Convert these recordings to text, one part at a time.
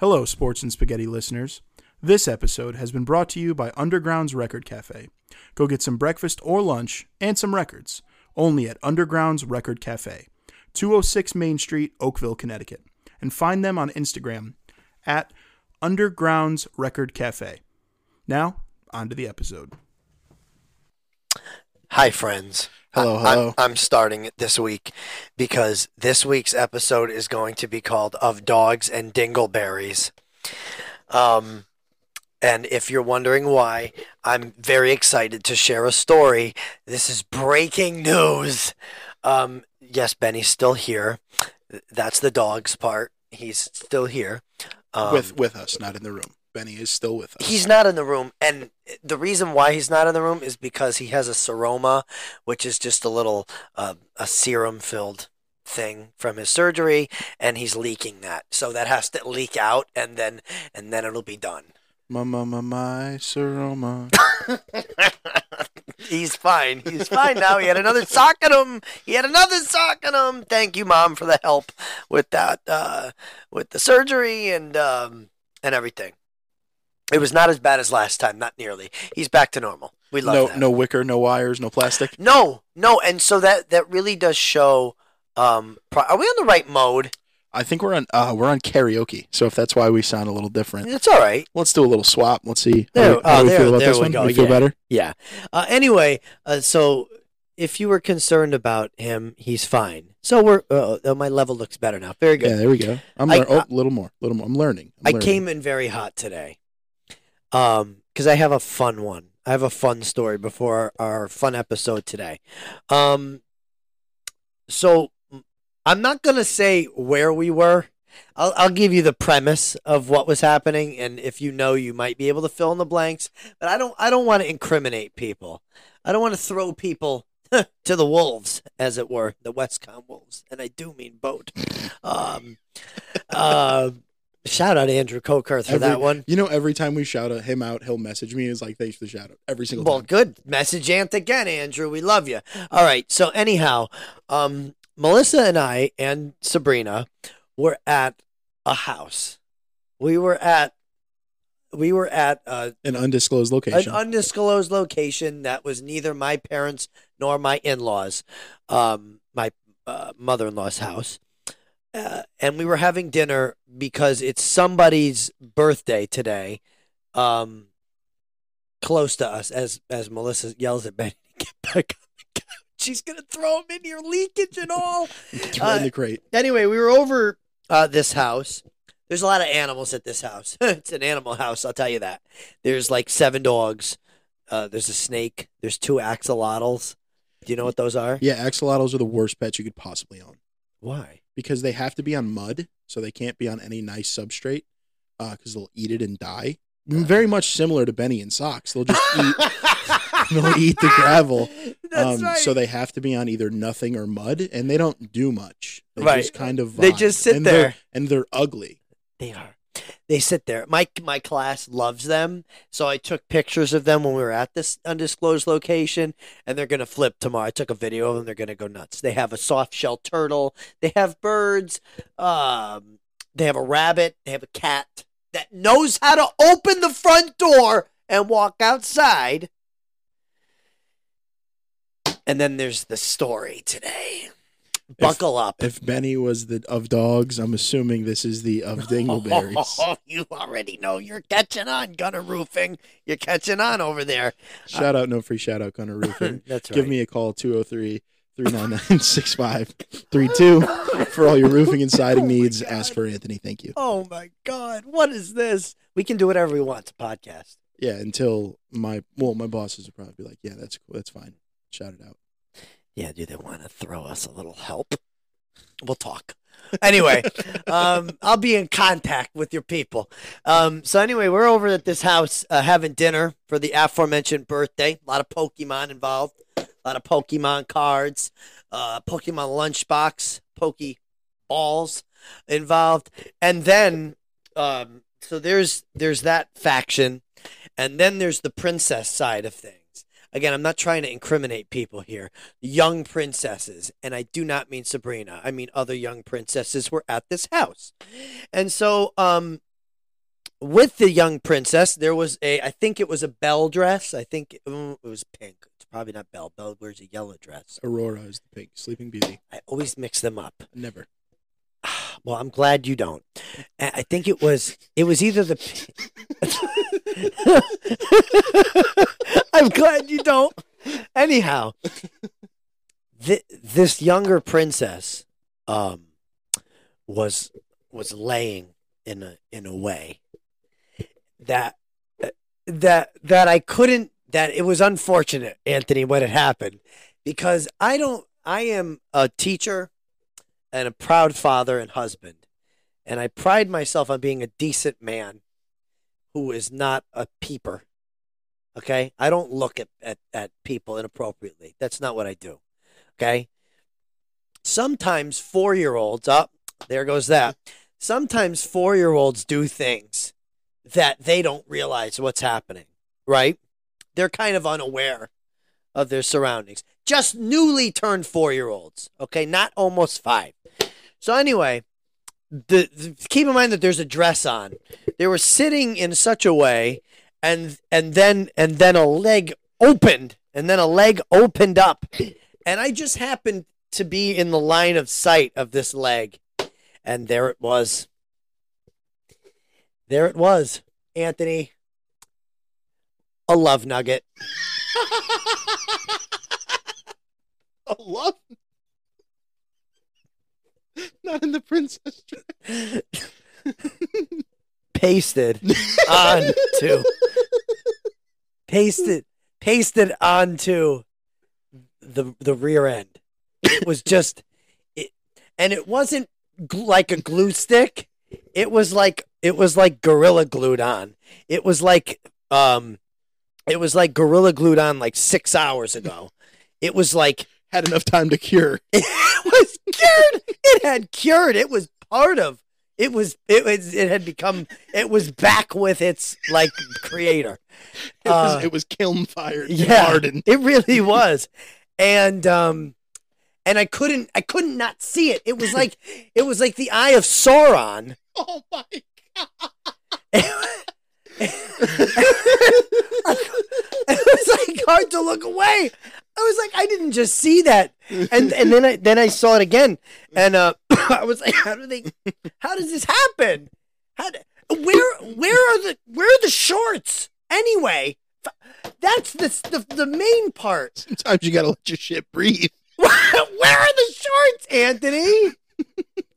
Hello, Sports and Spaghetti listeners. This episode has been brought to you by Underground's Record Cafe. Go get some breakfast or lunch and some records only at Underground's Record Cafe, 206 Main Street, Oakville, Connecticut. And find them on Instagram at Underground's Record Cafe. Now, on to the episode. Hi, friends. Hello, hello. I'm, I'm starting it this week because this week's episode is going to be called "Of Dogs and Dingleberries." Um, and if you're wondering why, I'm very excited to share a story. This is breaking news. Um, yes, Benny's still here. That's the dog's part. He's still here. Um, with with us, not in the room. Benny is still with us. He's not in the room, and the reason why he's not in the room is because he has a seroma, which is just a little uh, a serum filled thing from his surgery, and he's leaking that. So that has to leak out, and then and then it'll be done. my my my my Saroma. he's fine. He's fine now. He had another sock in him. He had another sock in him. Thank you, mom, for the help with that, uh, with the surgery and um, and everything. It was not as bad as last time, not nearly. He's back to normal. We love no that. no wicker, no wires, no plastic. No, no, and so that that really does show. Um, pro- are we on the right mode? I think we're on uh, we're on karaoke. So if that's why we sound a little different, It's all right. let's do a little swap. Let's see how, There- we- how oh, we there- feel about there this we one. go, We feel yeah. better. Yeah. Uh, anyway, uh, so if you were concerned about him, he's fine. So we're uh, uh, my level looks better now. Very good. Yeah, there we go. I'm I- lear- oh, a little more, little more. I'm learning. I'm I learning. came in very hot today. Um, because I have a fun one. I have a fun story before our, fun episode today. Um, so I'm not gonna say where we were. I'll, I'll give you the premise of what was happening, and if you know, you might be able to fill in the blanks. But I don't. I don't want to incriminate people. I don't want to throw people to the wolves, as it were, the Westcom wolves, and I do mean boat. Um, uh, shout out Andrew Coker for Every- that one. You know, every time we shout him out, he'll message me. He's like, "Thanks for the shout out." Every single Well, time. Well, good message, Ant again, Andrew. We love you. All right. So anyhow, um, Melissa and I and Sabrina were at a house. We were at we were at uh, An undisclosed location. an undisclosed location that was neither my parents nor my in-laws, um, my uh, mother-in-law's house. Uh, and we were having dinner because it's somebody's birthday today, um, close to us. As as Melissa yells at Benny, get back on the couch. She's gonna throw him in here, leakage and all. Right in uh, the crate. Anyway, we were over uh, this house. There's a lot of animals at this house. it's an animal house, I'll tell you that. There's like seven dogs. Uh, there's a snake. There's two axolotls. Do you know what those are? Yeah, axolotls are the worst pets you could possibly own Why? Because they have to be on mud, so they can't be on any nice substrate because they'll eat it and die. Very much similar to Benny and socks. They'll just eat. they'll eat the gravel. Um, right. So they have to be on either nothing or mud, and they don't do much. They Right. just kind of They just sit and they're- there. and they're ugly. They are. They sit there. My my class loves them, so I took pictures of them when we were at this undisclosed location, and they're gonna flip tomorrow. I took a video of them. They're gonna go nuts. They have a soft shell turtle. They have birds. Um, they have a rabbit. They have a cat that knows how to open the front door and walk outside. And then there's the story today. Buckle up. If Benny was the of dogs, I'm assuming this is the of dingleberries. Oh, you already know you're catching on, Gunner Roofing. You're catching on over there. Uh, shout out, no free shout out, Gunner Roofing. That's right. Give me a call 203 399 6532 for all your roofing and siding needs. Ask for Anthony. Thank you. Oh my God, what is this? We can do whatever we want. It's a podcast. Yeah, until my well, my bosses will probably be like, "Yeah, that's cool. That's fine. Shout it out." Yeah, do they want to throw us a little help? We'll talk. Anyway, um, I'll be in contact with your people. Um, so anyway, we're over at this house uh, having dinner for the aforementioned birthday. A lot of Pokemon involved. A lot of Pokemon cards. Uh, Pokemon lunchbox. Poke balls involved. And then, um, so there's there's that faction, and then there's the princess side of things. Again, I'm not trying to incriminate people here. Young princesses, and I do not mean Sabrina. I mean other young princesses were at this house. And so um with the young princess, there was a, I think it was a bell dress. I think it, was pink. It's probably not bell. Belle wears a yellow dress. Aurora is the pink. Sleeping Beauty. I always mix them up. Never. Well, I'm glad you don't. I think it was, it was either the. I'm glad you don't. Anyhow, th- this younger princess, um, was was laying in a in a way that that that I couldn't that it was unfortunate Anthony when it happened because I don't I am a teacher and a proud father and husband and I pride myself on being a decent man who is not a peeper okay I don't look at at, at people inappropriately that's not what I do okay sometimes 4-year-olds up there goes that sometimes 4-year-olds do things that they don't realize what's happening, right? They're kind of unaware of their surroundings. Just newly turned four year olds, okay? Not almost five. So, anyway, the, the- keep in mind that there's a dress on. They were sitting in such a way, and and then and then a leg opened, and then a leg opened up, and I just happened to be in the line of sight of this leg, and there it was. There it was, Anthony. A love nugget. A love. Not in the princess dress. Pasted onto. pasted. Pasted onto the the rear end. It was just it, and it wasn't gl- like a glue stick. It was like it was like gorilla glued on. It was like um, it was like gorilla glued on like six hours ago. It was like Had enough time to cure. it was cured. It had cured. It was part of. It was. It was. It had become. It was back with its like creator. It was, Uh, it was kiln fired. yeah. Hardened. It really was, and um, and I couldn't. I couldn't not see it. It was like. It was like the eye of Sauron. Oh my god. it was like hard to look away. I was like, I didn't just see that, and and then I then I saw it again, and uh, I was like, how do they? How does this happen? How? do- Where where are the where are the shorts anyway? That's the the, the main part. Sometimes you gotta let your shit breathe. Where are the shorts, Anthony?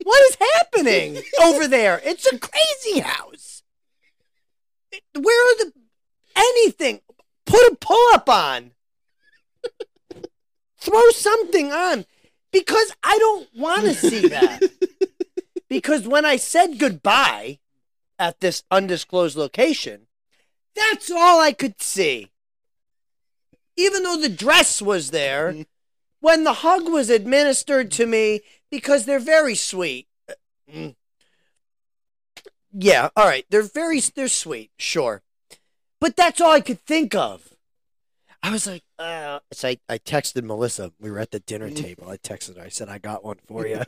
What is happening over there? It's a crazy house. Where are the anything? Put a pull up on. Throw something on because I don't want to see that. because when I said goodbye at this undisclosed location, that's all I could see. Even though the dress was there, when the hug was administered to me, because they're very sweet. Yeah, all right. They're very they're sweet, sure. But that's all I could think of. I was like, uh, so I, I texted Melissa. We were at the dinner table. I texted her. I said, I got one for you.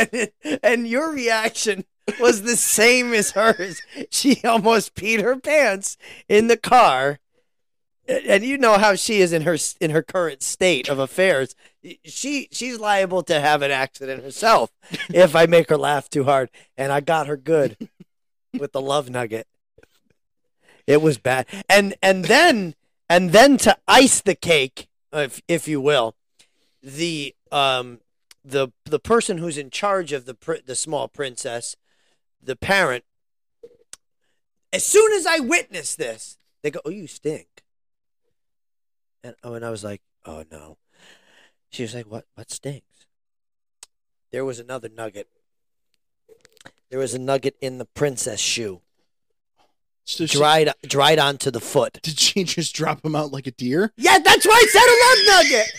and, and your reaction was the same as hers. She almost peed her pants in the car. And and you know how she is in her in her current state of affairs. She she's liable to have an accident herself if I make her laugh too hard. And I got her good with the love nugget. It was bad. And and then and then to ice the cake, if if you will, the um the the person who's in charge of the the small princess, the parent. As soon as I witnessed this, they go, "Oh, you stink." And oh, and I was like, "Oh no." She was like, "What? What stinks?" There was another nugget. There was a nugget in the princess shoe, So she- dried dried onto the foot. did she just drop him out like a deer? Yeah, that's why I said a love nugget.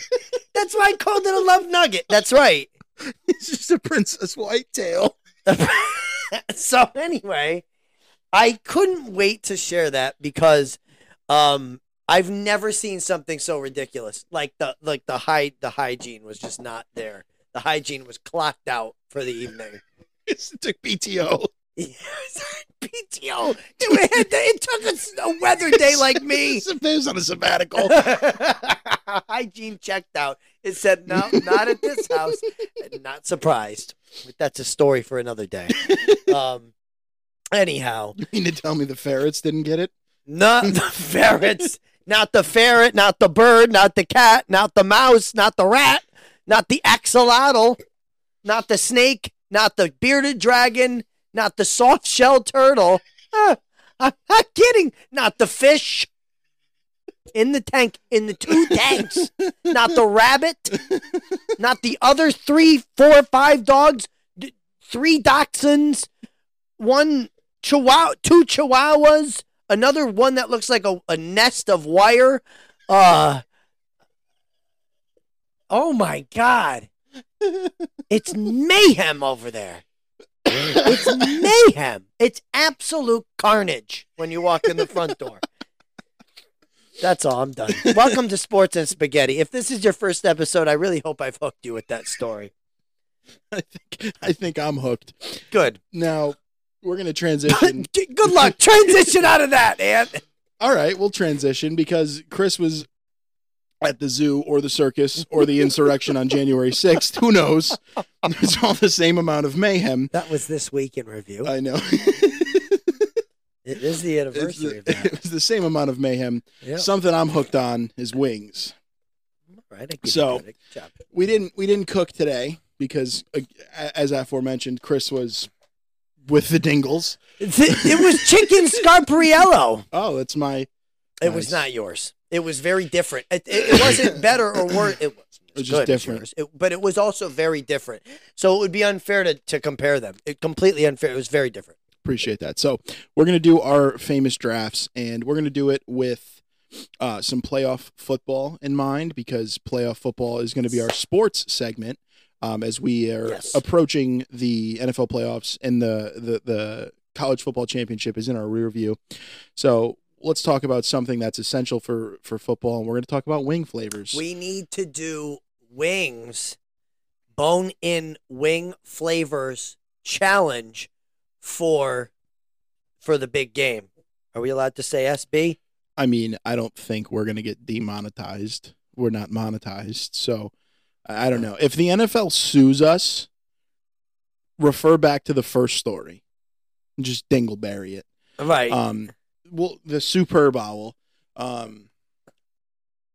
That's why I called it a love nugget. That's right. It's just a princess whitetail. so anyway, I couldn't wait to share that because um I've never seen something so ridiculous. Like the like the high the hygiene was just not there. The hygiene was clocked out for the evening. It took PTO. PTO. It, had to- it took us a weather day like me. It was on a sabbatical. Hygiene checked out. It said, no, not at this house. Not surprised. But that's a story for another day. Um, anyhow, you mean to tell me the ferrets didn't get it? not the ferrets, not the ferret, not the bird, not the cat, not the mouse, not the rat, not the axolotl, not the snake, not the bearded dragon, not the soft shell turtle. Ah, I'm not kidding. Not the fish in the tank, in the two tanks, not the rabbit, not the other three, four, five dogs, three dachshunds, one chihuahua, two chihuahuas, another one that looks like a, a nest of wire. Uh, oh my God. It's mayhem over there. It's mayhem. It's absolute carnage when you walk in the front door. That's all. I'm done. Welcome to Sports and Spaghetti. If this is your first episode, I really hope I've hooked you with that story. I think I think I'm hooked. Good. Now we're gonna transition. Good luck. Transition out of that, Ant. All right, we'll transition because Chris was at the zoo or the circus or the insurrection on January 6th. Who knows? It's all the same amount of mayhem. That was this week in review. I know. it is the It's anniversary of the, that. it was the same amount of mayhem. Yeah. Something I'm hooked on is wings. All right. I So- credit. Good job. We didn't we didn't cook today because, uh, as aforementioned, Chris was with the Dingles. It, it was chicken scarpariello. Oh, that's my. It was not yours. It was very different. It, it, it wasn't better or worse. It was It was just different. It- but it was also very different. So it would be unfair to, to compare them. It completely unfair. It was very different. Appreciate that. So we're gonna do our famous drafts, and we're gonna do it with uh, some playoff football in mind because playoff football is going to be our sports segment um, as we are Yes. approaching the NFL playoffs and the, the the college football championship is in our rear view. So let's talk about something that's essential for for football, and we're going to talk about wing flavors. We need to do wings, bone in wing flavors challenge for for the big game. Are we allowed to say SB? I mean, I don't think we're going to get demonetized. We're not monetized. So I don't know. If the NFL sues us, refer back to the first story. Just dingleberry it. Right. Um, well, the Superb Owl. Um,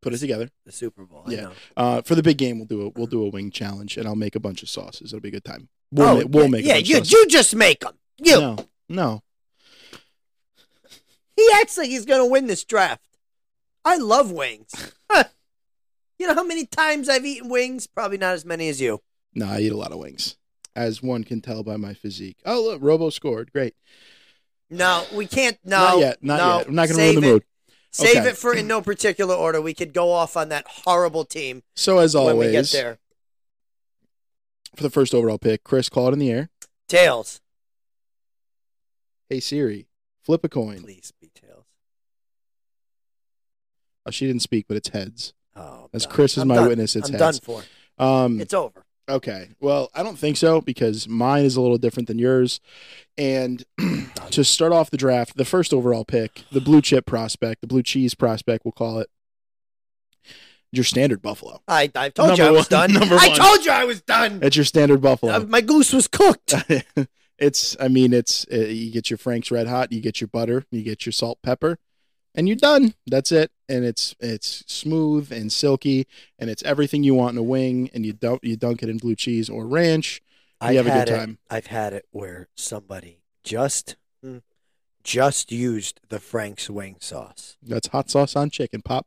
put it together. the Super Bowl. I yeah. know. Uh, for the big game, we'll do a we'll do a wing challenge, and I'll make a bunch of sauces. It'll be a good time. We'll, oh, ma- we'll yeah, make. Yeah, a bunch you, of sauces. you just make them. You. No, no. He acts like he's going to win this draft. I love wings. You know how many times I've eaten wings? Probably not as many as you. No, I eat a lot of wings, as one can tell by my physique. Oh, look, Robo scored. Great. No, we can't. No, not yet. Not no, yet. I'm not going to save ruin the it. mood. Save Okay. it for in no particular order. We could go off on that horrible team So as always, when we get there. for the first overall pick, Chris, call it in the air. Tails, Hey Siri, flip a coin. please be tails. Oh, she didn't speak, but it's heads. Oh, As done. Chris is I'm my done. witness, it's I'm heads. done for. Um, It's over. Okay. Well, I don't think so because mine is a little different than yours. And to start off the draft, the first overall pick, the blue chip prospect, the blue cheese prospect, we'll call it. Your standard Buffalo. I, I told you I was one- done. number I one. told you I was done. It's your standard Buffalo. Uh, my goose was cooked. it's i mean it's uh, you get your frank's red hot you get your butter you get your salt pepper and you're done that's it and it's it's smooth and silky and it's everything you want in a wing and you dump you dunk it in blue cheese or ranch you have a good it- time I've had it where somebody just mm, just used the Frank's wing sauce. that's hot sauce on chicken pop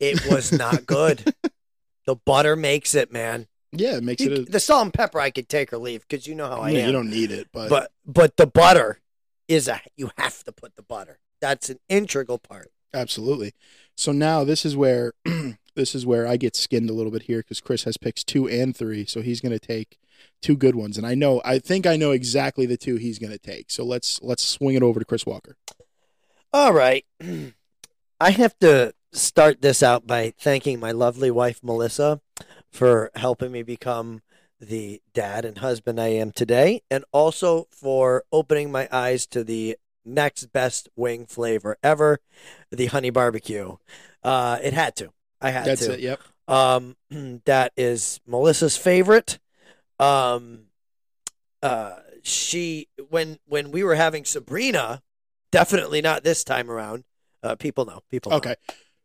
It was not good. the butter makes it, man. yeah it makes You- it a, the salt and pepper I could take or leave because you know how I yeah, am. you don't need it but, but but the butter is a you have to put the butter. That's an integral part. absolutely so now this is where this is where i get skinned a little bit here because chris has picks two and three so he's going to take two good ones and i know i think i know exactly the two he's going to take so let's let's swing it over to chris walker All right. I have to start this out by thanking my lovely wife Melissa for helping me become the dad and husband I am today, and also for opening my eyes to the next best wing flavor ever, the honey barbecue. Uh, it had to. I had That's to. it. Yep. Um, that is Melissa's favorite. Um, uh, she when when we were having Sabrina, definitely not this time around. Uh, people know. People. know. Okay.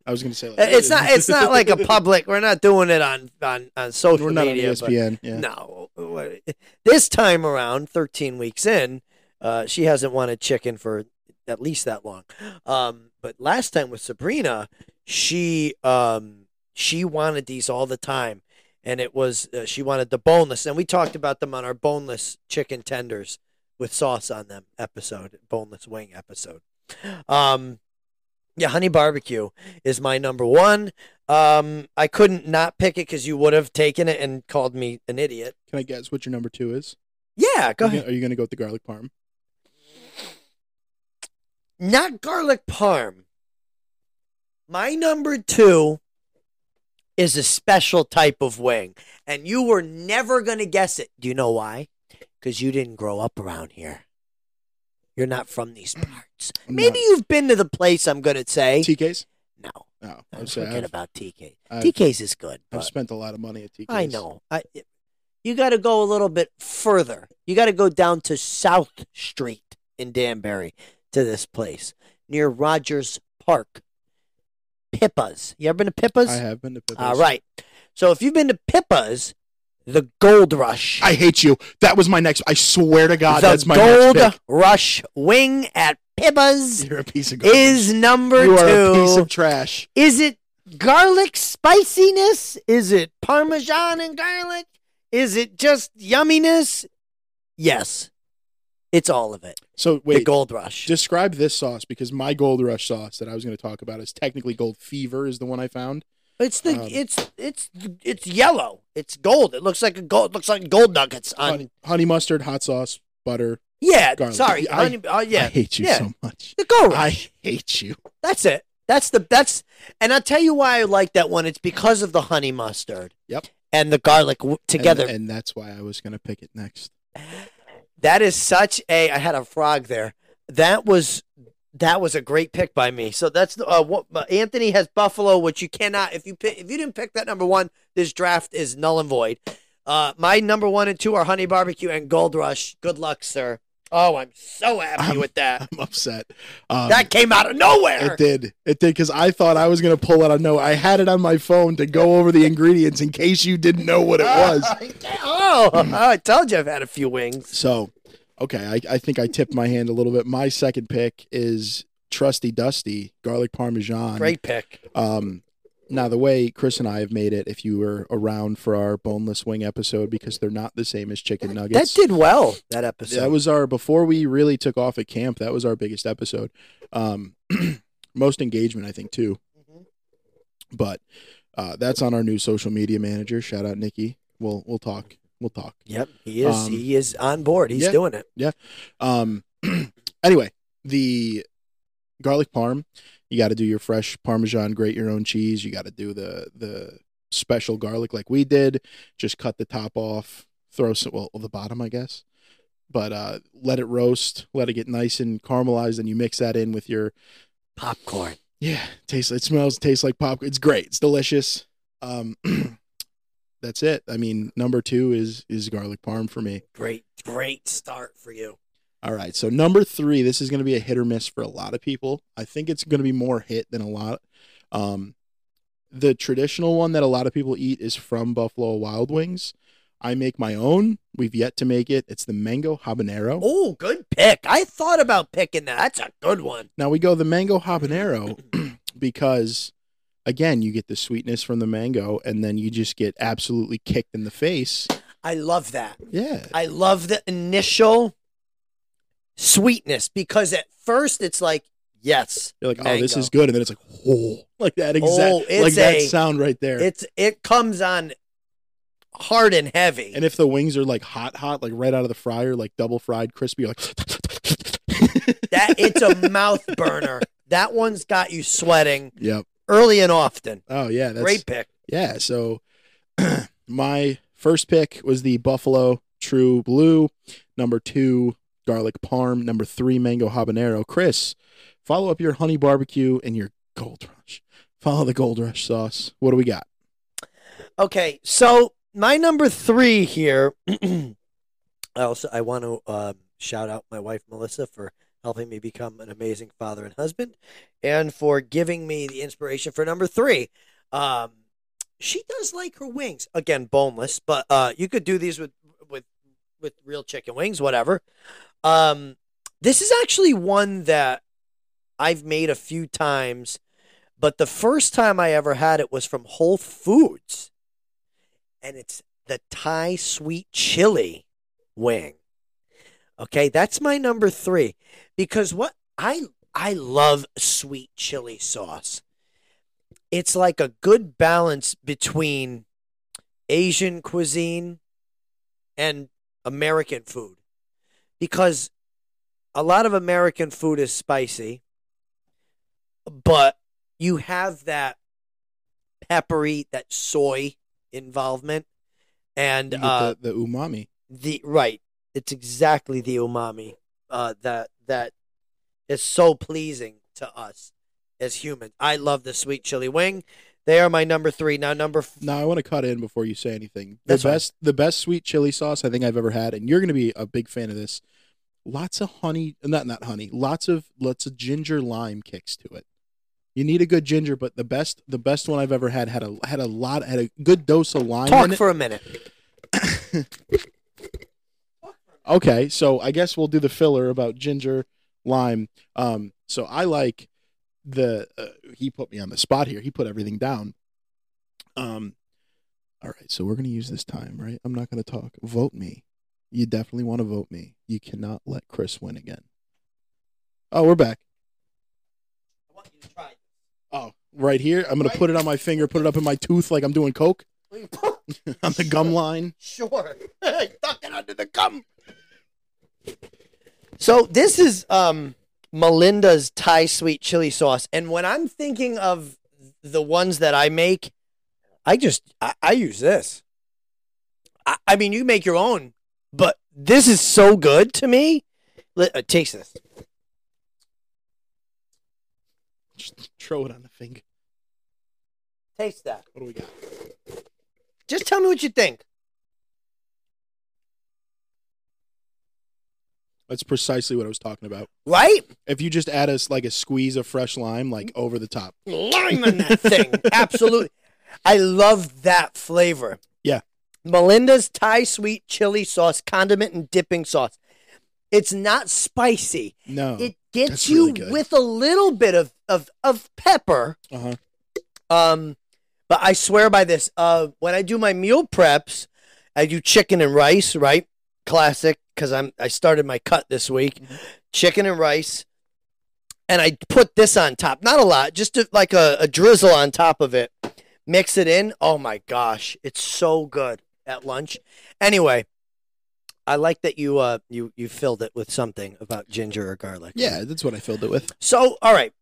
I was gonna say like, Uh, It's not. It's not like a public. We're not doing it on on on social We're not on media. but- ESPN. Yeah. no. This time around, 13 weeks in, uh, she hasn't wanted chicken for at least that long. Um, but last time with Sabrina, she um, she wanted these all the time, and it was uh, she wanted the boneless, and we talked about them on our boneless chicken tenders with sauce on them episode, boneless wing episode. Um, yeah, honey barbecue is my number one. Um, I couldn't not pick it because you would have taken it and called me an idiot. Can I guess what your number two is? Yeah, go Are you ahead. gonna- Are you gonna go with the garlic parm? Not garlic parm. My number two is a special type of wing, and you were never gonna guess it. Do you know why? Because you didn't grow up around here. You're not from these parts. I'm Maybe you've been to the place. I'm gonna say TK's. no. Oh, no, I I'm forget I've, about TK. I've- TK's is good. I've spent a lot of money at TK's. I know. I, you got to go a little bit further. You got to go down to South Street in Danbury to this place near Rogers Park. Pippa's. You ever been to Pippa's? I have been to Pippa's. All right. So if you've been to Pippa's, the Gold Rush. I hate you. That was my next. I swear to God, the that's my Gold. Rush wing at Pippa's You're a piece of garbage. is number you two. are a piece of trash. Is it garlic spiciness? Is it parmesan and garlic? Is it just yumminess? Yes. It's all of it. So the wait, Gold Rush. describe this sauce because my Gold Rush sauce that I was going to talk about is technically Gold Fever is the one I found. it's the um, it's it's it's yellow. It's gold. It looks like a gold. Looks like gold nuggets on. Honey, honey mustard, hot sauce, butter. yeah. garlic. Sorry. I- honey, uh, yeah. I hate you yeah. so much. The Gold rush. I hate you. That's it. That's the that's and I'll tell you why I like that one. It's because of the honey mustard. Yep. And the garlic w- together. and, and that's why I was going to pick it next. That is such a. I had a frog there. That was that was a great pick by me. So that's the, uh, what uh, Anthony has Buffalo, which you cannot if you pick, if you didn't pick that number one, this draft is null and void. Uh, my number one and two are Honey Barbecue and Gold Rush. Good luck, sir. Oh, I'm so happy I'm- with that. I'm upset. Um, that came out of nowhere. It did. It did because I thought I was going to pull out a note. I had it on my phone to go over the ingredients in case you didn't know what it was. oh, I told you I've had a few wings. So, okay, I, I think I tipped my hand a little bit. My second pick is Trusty Dusty Garlic Parmesan. Great pick. Um, now the way Chris and I have made it, if you were around for our boneless wing episode, because they're not the same as chicken nuggets. That did well. That episode. That was our before we really took off at camp. That was our biggest episode. Um, most engagement, I think, too. Mhm. But uh, that's on our new social media manager. Shout out Nikki. We'll we'll talk. We'll talk. Yep, he is. Um, he is on board. He's yeah. doing it. Yeah. Um, anyway, the garlic parm. You got to do your fresh Parmesan, grate your own cheese. You got to do the the special garlic like we did. Just cut the top off, throw some well the bottom, I guess. But uh, let it roast, let it get nice and caramelized, and you mix that in with your Popcorn. yeah. Tastes it smells tastes like popcorn. It's great. It's delicious. Um, that's it. I mean, number two is is garlic parm for me. Great, great start for you. All right. So number three, this is going to be a hit or miss for a lot of people. I think it's going to be more hit than a lot. Um, the traditional one that a lot of people eat is from Buffalo Wild Wings. I make my own. We've yet to make it. It's the mango habanero. Oh, good pick. I thought about picking that. That's a good one. Now we go the mango habanero because again, you get the sweetness from the mango and then you just get absolutely kicked in the face. I love that. Yeah. I love the initial sweetness because at first it's like, yes, You're like, oh, this is good. And then it's like, oh, like that exact, Oh, like that a- sound right there. it's it comes on hard and heavy. And if the wings are like hot, hot, like right out of the fryer, like double fried, crispy, you're like that it's a mouth burner. That one's got you sweating Yep. early and often. Oh yeah, that's Great pick. yeah. So my First pick was the Buffalo True Blue. Number two, garlic parm. Number three, mango habanero. Chris, follow up your honey barbecue and your Gold Rush. Follow the Gold Rush sauce. What do we got? Okay, so my number three here. I also I want to um, shout out my wife Melissa for helping me become an amazing father and husband, and for giving me the inspiration for number three. Um, she does like her wings again, boneless, but uh, you could do these with with with real chicken wings, whatever. Um, this is actually one that I've made a few times, but the first time I ever had it was from Whole Foods, and it's the Thai sweet chili wing. Okay, that's my number three because what I I love sweet chili sauce. It's like a good balance between Asian cuisine and American food because a lot of American food is spicy, but you have that peppery, that soy involvement, and uh, the, the umami. the right. It's exactly the umami uh, that that is so pleasing to us as humans. I love the sweet chili wing. They are my number three. Now number f- Now I want to cut in before you say anything. The That's best, the best sweet chili sauce I think I've ever had, and you're going to be a big fan of this. Lots of honey, not not honey. Lots of lots of ginger lime kicks to it. You need a good ginger, but the best the best one I've ever had had a had a lot had a good dose of lime talk in it. for a minute. Okay, so I guess we'll do the filler about ginger lime. Um, so I like the uh, he put me on the spot here. He put everything down. Um, all right, so we're gonna use this time, right? I'm not gonna talk. Vote me. You definitely want to vote me. You cannot let Chris win again. Oh, we're back. I want you to try. Oh, right here. I'm gonna put it on my finger, put it up in my tooth like I'm doing coke on the gum line. Sure. Tuck it under the gum. So this is um Melinda's Thai sweet chili sauce, and when I'm thinking of the ones that I make, I just I, I use this. I, I mean, you make your own, but this is so good to me. Let, uh, taste this. Just throw it on the finger. Taste that. What do we got? Just tell me what you think. That's precisely what I was talking about. Right? If you just add us like a squeeze of fresh lime, like over the top. lime in that thing. Absolutely. I love that flavor. Melinda's Thai sweet chili sauce, condiment and dipping sauce. It's not spicy. No. It gets you really with a little bit of, of, of pepper. uh huh. Um, but I swear by this. Uh, when I do my meal preps, I do chicken and rice, right? Classic, because I'm I started my cut this week. Mhm. Chicken and rice, and I put this on top. Not a lot, just to, like a, a drizzle on top of it. Mix it in. Oh my gosh, it's so good at lunch. Anyway, I like that you uh you you filled it with something about ginger or garlic. Yeah, that's what I filled it with. So, all right.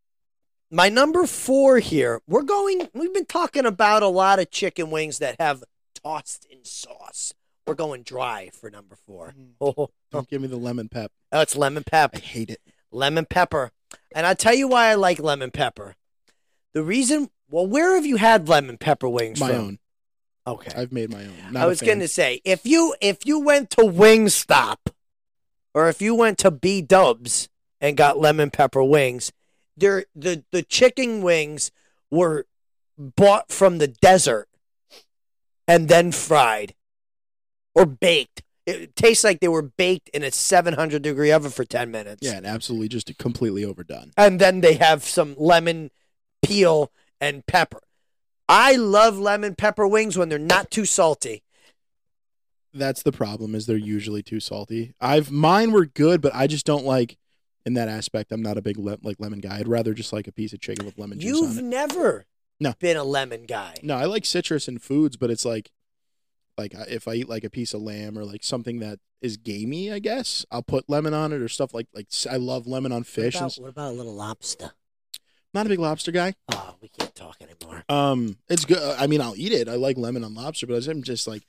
My number four here, we're going, we've been talking about a lot of chicken wings that have tossed in sauce. We're going dry for number four. Oh, oh, Don't give me the lemon pep. oh, it's lemon pepper. I hate it. Lemon pepper. And I'll tell you why I like lemon pepper. The reason, well, where have you had lemon pepper wings My from? own. Okay. I've made my own. Not I was going to say, if you if you went to Wingstop or if you went to B Dubs and got lemon pepper wings, they're, the the chicken wings were bought from the desert and then fried or baked. It tastes like they were baked in a 700 degree oven for 10 minutes. Yeah, and absolutely just completely overdone. And then they have some lemon peel and pepper. I love lemon pepper wings when they're not too salty. That's the problem. Is they're usually too salty. I've mine were good, but I just don't like. In that aspect, I'm not a big le- like lemon guy. I'd rather just like a piece of chicken with lemon juice You've on it. never No. been a lemon guy. No, I like citrus in foods, but it's like, like if I eat like a piece of lamb or like something that is gamey, I guess I'll put lemon on it or stuff like like I love lemon on fish. What and about, what about a little lobster? Not a big lobster guy. Oh, we can't talk anymore. Um, it's good. I mean, I'll eat it. I like lemon on lobster, but I'm just like,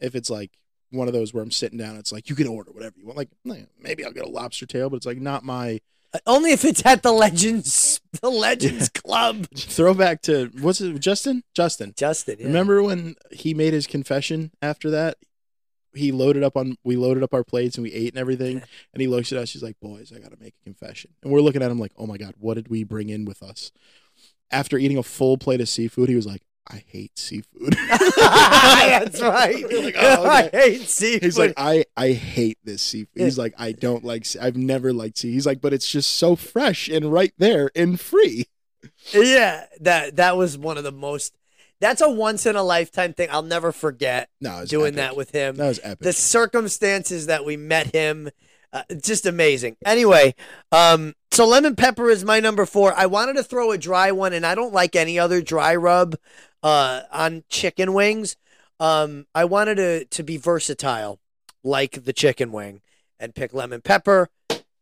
if it's like one of those where I'm sitting down, it's like you can order whatever you want. Like maybe I'll get a lobster tail, but it's like not my Uh, Only if it's at the Legends, the Legends Club. throwback to what's it Justin? Justin. Justin, yeah. Remember when he made his confession after that? He loaded up on we loaded up our plates and we ate and everything. And he looks at us, he's like, Boys, I gotta make a confession. And we're looking at him like, Oh my god, what did we bring in with us? After eating a full plate of seafood, he was like, I hate seafood. That's right. Like, "Oh, I hate seafood. He's like, I, I hate this seafood. He's like, I don't like. sea- I've never liked sea. He's like, but it's just so fresh and right there and free. yeah, that that was one of the most. That's a once in a lifetime thing. I'll never forget No, doing epic. that with him. That was epic. the circumstances that we met him uh, just amazing anyway um so lemon pepper is my number four i wanted to throw a dry one and i don't like any other dry rub uh on chicken wings um i wanted to to be versatile like the chicken wing and pick lemon pepper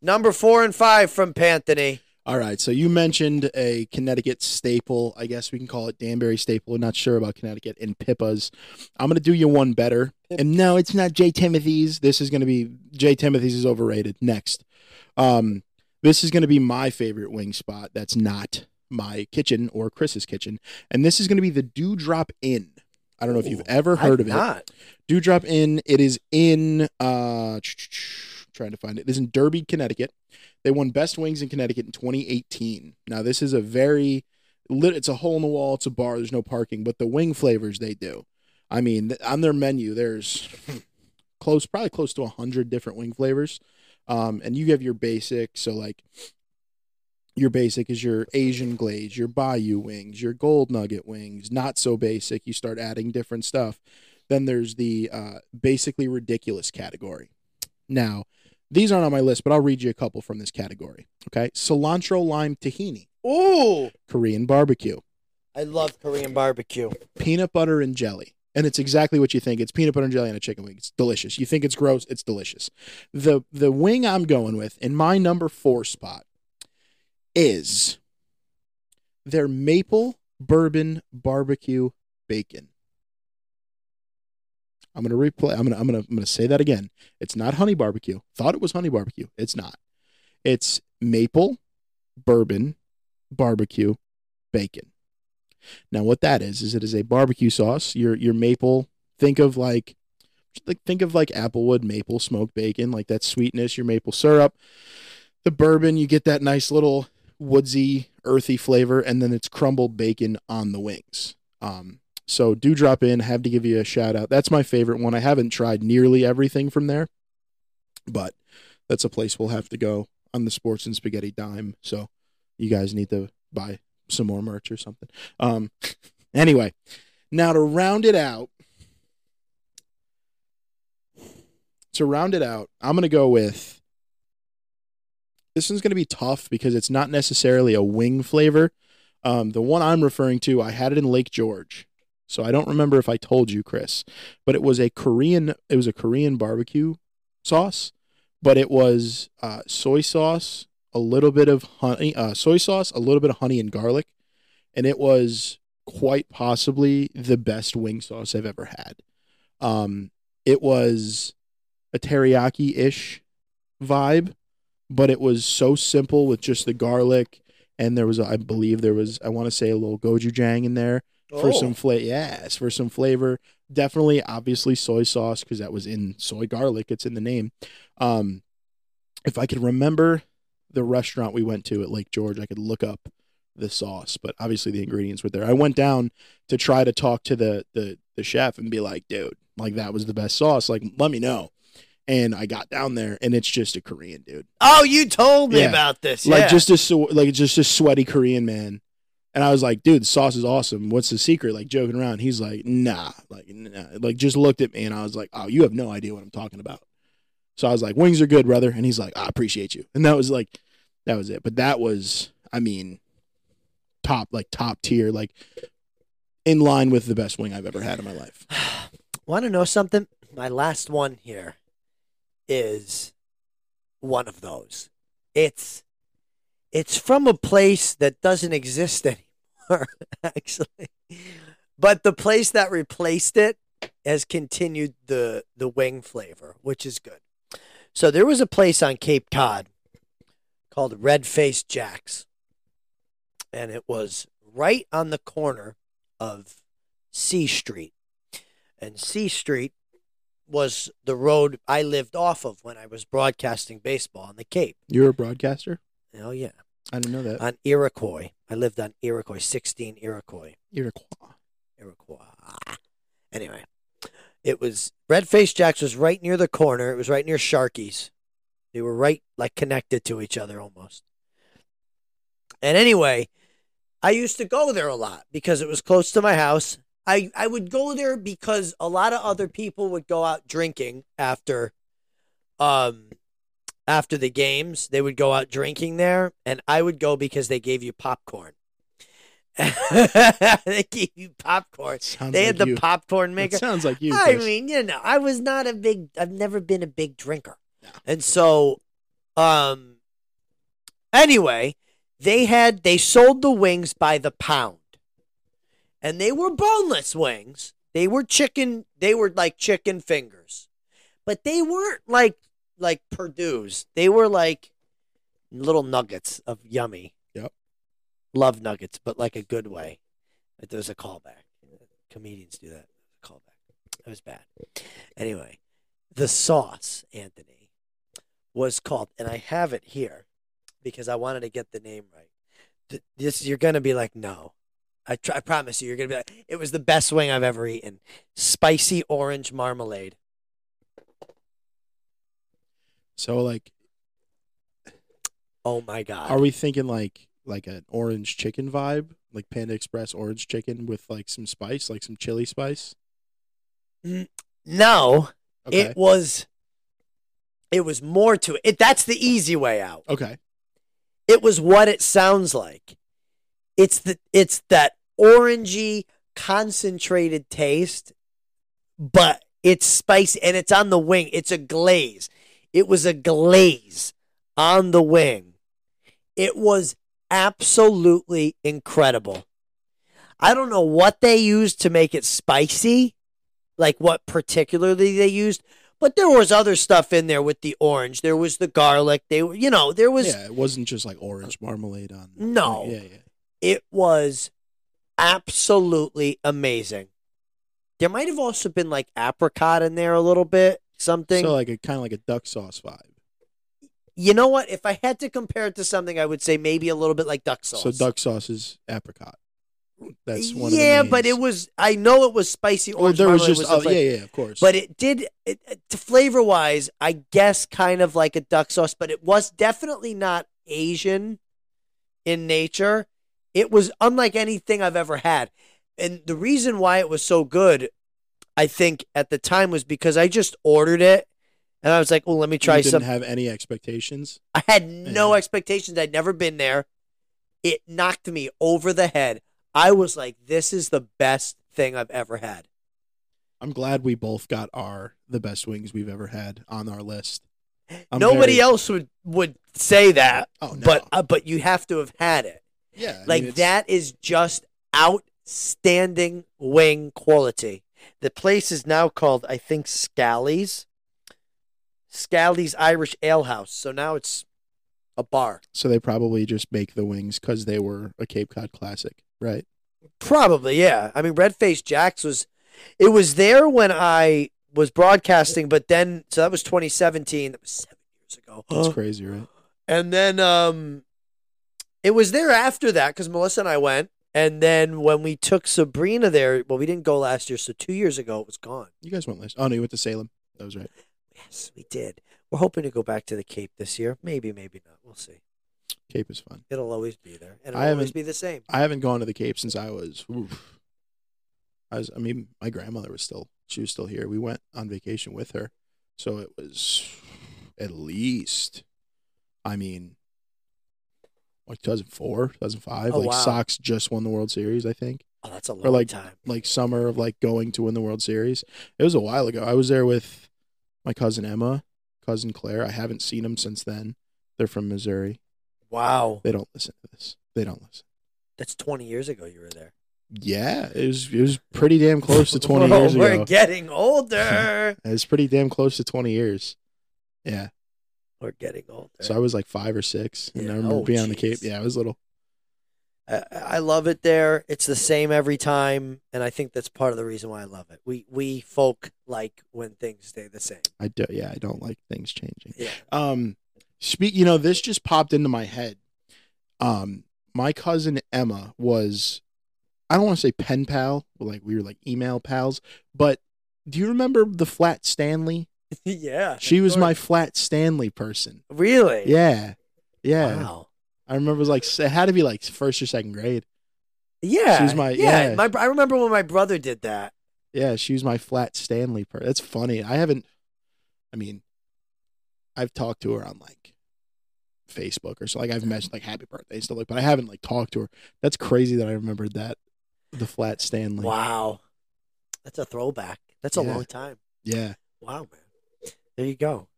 number four and five from panthony All right. So you mentioned a Connecticut staple. I guess we can call it Danbury staple. I'm Not sure about Connecticut and Pippa's. I'm gonna do you one better. And no, it's not J Timothy's. This is gonna be J Timothy's is overrated. Next, um, this is gonna be my favorite wing spot. That's not my kitchen or Chris's kitchen, and this is gonna be the Dewdrop Inn. I don't know if you've ever heard I've of it. Dewdrop Inn. It is in uh trying to find it. It is in Derby, Connecticut. They won Best Wings in Connecticut in 2018. Now this is a very lit it's a hole in the wall, it's a bar, there's no parking, but the wing flavors they do. I mean, on their menu there's close probably close to 100 different wing flavors. Um and you have your basic, so like your basic is your Asian glaze, your Bayou wings, your gold nugget wings. Not so basic, you start adding different stuff. Then there's the uh, basically ridiculous category. Now, these aren't on my list, but I'll read you a couple from this category. Okay. Cilantro lime tahini, Ooh, Korean barbecue, I love Korean barbecue. peanut butter and jelly. And it's exactly what you think. It's peanut butter and jelly on a chicken wing. It's delicious. You think it's gross, it's delicious. The the wing I'm going with in my number four spot is their maple bourbon barbecue bacon. I'm gonna replay. I'm gonna I'm gonna I'm gonna say that again. It's not honey barbecue. Thought it was honey barbecue. It's not. It's maple bourbon barbecue bacon. Now, what that is is it is a barbecue sauce. Your your maple. Think of like, like think of like applewood maple smoked bacon, like that sweetness. Your maple syrup, the bourbon. You get that nice little woodsy, earthy flavor, and then it's crumbled bacon on the wings. Um, so Dewdrop Inn. Have to give you a shout out. That's my favorite one. I haven't tried nearly everything from there, but that's a place we'll have to go on the sports and spaghetti dime. So you guys need to buy some more merch or something. Um, anyway, now to round it out, to round it out, I'm gonna go with. This one's gonna be tough because it's not necessarily a wing flavor. Um, the one I'm referring to, I had it in Lake George, so I don't remember if I told you, Chris, but it was a Korean. It was a Korean barbecue sauce, but it was uh, soy sauce, a little bit of honey, uh, soy sauce, a little bit of honey and garlic, and it was quite possibly the best wing sauce I've ever had. Um, it was a teriyaki ish vibe, but it was so simple with just the garlic. And there was, I believe, there was, I want to say, a little gochujang in there for Oh. some flavor. Yes, for some flavor. Definitely, obviously, soy sauce because that was in soy garlic. It's in the name. Um, if I could remember the restaurant we went to at Lake George, I could look up the sauce. But obviously, the ingredients were there. I went down to try to talk to the the the chef and be like, dude, like that was the best sauce. Like, let me know. And I got down there, and it's just a Korean dude Oh, you told me Yeah. about this. like yeah. just a like just a sweaty Korean man. And I was like, dude, the sauce is awesome. What's the secret? Like joking around. He's like, nah, like nah. like just looked at me and I was like, oh, you have no idea what I'm talking about. So I was like, wings are good, brother. And he's like, I appreciate you. And that was like, that was it. But that was, I mean, top like top tier, like in line with the best wing I've ever had in my life. Want to know something? My last one here is one of those. It's it's from a place that doesn't exist anymore, actually. But the place that replaced it has continued the the wing flavor, which is good. So there was a place on Cape Cod called Red Face Jacks, and it was right on the corner of Sea Street, and Sea Street was the road I lived off of when I was broadcasting baseball on the Cape. You're a broadcaster? Oh yeah, I didn't know that. on Iroquois. I lived on Iroquois, sixteen Iroquois. Iroquois. Iroquois. Anyway, it was Red Face Jacks was right near the corner. It was right near Sharky's. They were right like connected to each other almost. And anyway, I used to go there a lot because it was close to my house. I, I would go there because a lot of other people would go out drinking after um after the games. They would go out drinking there and I would go because they gave you popcorn. they gave you popcorn. Sounds they like had the you. popcorn maker. sounds like you. I Chris. mean, you know, I was not a big. I've never been a big drinker, No. and so, um. Anyway, they had they sold the wings by the pound, and they were boneless wings. They were chicken. They were like chicken fingers, but they weren't like like Perdue's. They were like little nuggets of yummy. Yep. Love nuggets, but like a good way. But There's a callback. Comedians do that. Callback. It was bad. Anyway, the sauce, Anthony, was called, and I have it here because I wanted to get the name right. This you're gonna be like, no. I, tr- I promise you, you're gonna be like, it was the best wing I've ever eaten. Spicy orange marmalade. So like, Oh my god! are we thinking like like an orange chicken vibe, like Panda Express orange chicken with like some spice, like some chili spice? no, Okay. it was. It was more to it. it. That's the easy way out. okay. It was what it sounds like. It's the it's that orangey concentrated taste, but it's spicy and it's on the wing. It's a glaze. It was a glaze on the wing. It was absolutely incredible. I don't know what they used to make it spicy, like what particularly they used, but there was other stuff in there with the orange. There was the garlic. They were, you know, there was yeah, it wasn't just like orange marmalade on. No. Yeah, yeah. it was absolutely amazing. There might have also been like apricot in there a little bit, something. So like a kind of like a duck sauce vibe. you know what? If I had to compare it to something, I would say maybe a little bit like duck sauce. So duck sauce is apricot. That's one. yeah, of the but it was. I know it was spicy Or there was just the oh, yeah, yeah, of course. But it did, it, flavor wise, I guess kind of like a duck sauce, but it was definitely not Asian in nature. It was unlike anything I've ever had. And the reason why it was so good, I think at the time was because I just ordered it and I was like, well, let me try some. you didn't some. have any expectations. I had no Yeah. expectations. I'd never been there. It knocked me over the head. I was like, this is the best thing I've ever had. I'm glad we both got our the best wings we've ever had on our list. I'm Nobody very- else would would say that, Oh no. but uh, but you have to have had it. yeah, I Like it's- that is just outstanding wing quality. The place is now called, I think, Scally's. Scally's Irish Ale House. So now it's a bar. So they probably just make the wings because they were a Cape Cod classic, right? Probably, yeah. I mean, Red Face Jacks was, it was there when I was broadcasting, but then, so that was 2017. That was seven years ago. That's crazy, right? And then um it was there after that because Melissa and I went. And then when we took Sabrina there, well, we didn't go last year, so two years ago it was gone. You guys went last. Oh no, you went to Salem. That was right. Yes, we did. We're hoping to go back to the Cape this year. Maybe, maybe not. We'll see. Cape is fun. It'll always be there, and I it'll always be the same. I haven't gone to the Cape since I was. Oof. I was. I mean, my grandmother was still. She was still here. We went on vacation with her, so it was at least. I mean, like 2004, 2005. Oh, like wow. Sox just won the World Series, I think. Oh, that's a long like- time. Like summer of like going to win the World Series. It was a while ago. I was there with my cousin Emma, cousin Claire. I haven't seen them since then. They're from Missouri. Wow, They don't listen to this. They don't listen. that's twenty years ago. You were there. Yeah, it was it was pretty damn close to twenty Whoa, years We're ago. getting older. It was pretty damn close to twenty years. Yeah. We're getting older. So I was like five or six, and Yeah. I remember Oh, being on the Cape. Yeah, I was little. I, I love it there. It's the same every time, and I think that's part of the reason why I love it. We we folk like when things stay the same. I do. Yeah, I don't like things changing. Yeah. Um, speak. You know, this just popped into my head. Um, my cousin Emma was, I don't want to say pen pal, but like we were like email pals. But do you remember the Flat Stanley? yeah. She was my Flat Stanley person. really. Yeah, yeah. Wow. I remember it was like it had to be like first or second grade. Yeah. She was my- yeah. yeah. My I remember when my brother did that. Yeah, she was my Flat Stanley person. That's funny. I haven't. I mean, I've talked to her on like Facebook or so. Like I've mentioned like happy birthday and stuff like, but I haven't like talked to her. That's crazy that I remembered that the Flat Stanley. Wow. That's a throwback. That's a Yeah. long time. Yeah. Wow, man. There you go.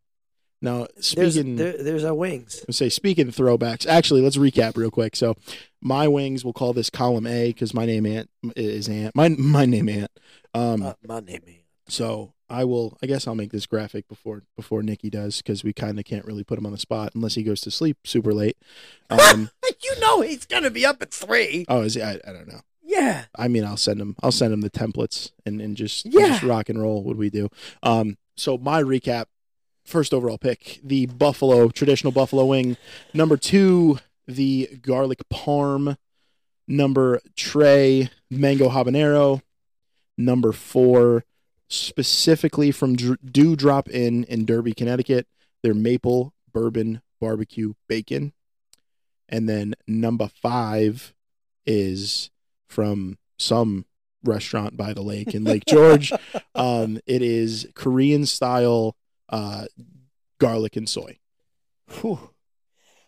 Now There's speaking, there, there's our wings. say speaking throwbacks. Actually, let's recap real quick. So, my wings. We'll call this column A because my name Ant is Ant. My my name Ant. Um. Uh, my name is. So I will. I guess I'll make this graphic before before Nikki does because we kind of can't really put him on the spot unless he goes to sleep super late. Um, you know he's gonna be up at three. oh, is he? I, I don't know. Yeah. I mean, I'll send him. I'll send him the templates and and just Yeah. just rock and roll. What we do. Um. So my recap. First overall pick, the buffalo traditional buffalo wing. Number two, the garlic parm. Number tray, mango habanero. Number four, specifically from Dewdrop Inn in Derby, Connecticut, their maple bourbon barbecue bacon. And then number five is from some restaurant by the lake in Lake George. um, it is Korean style uh, garlic and soy. Whew.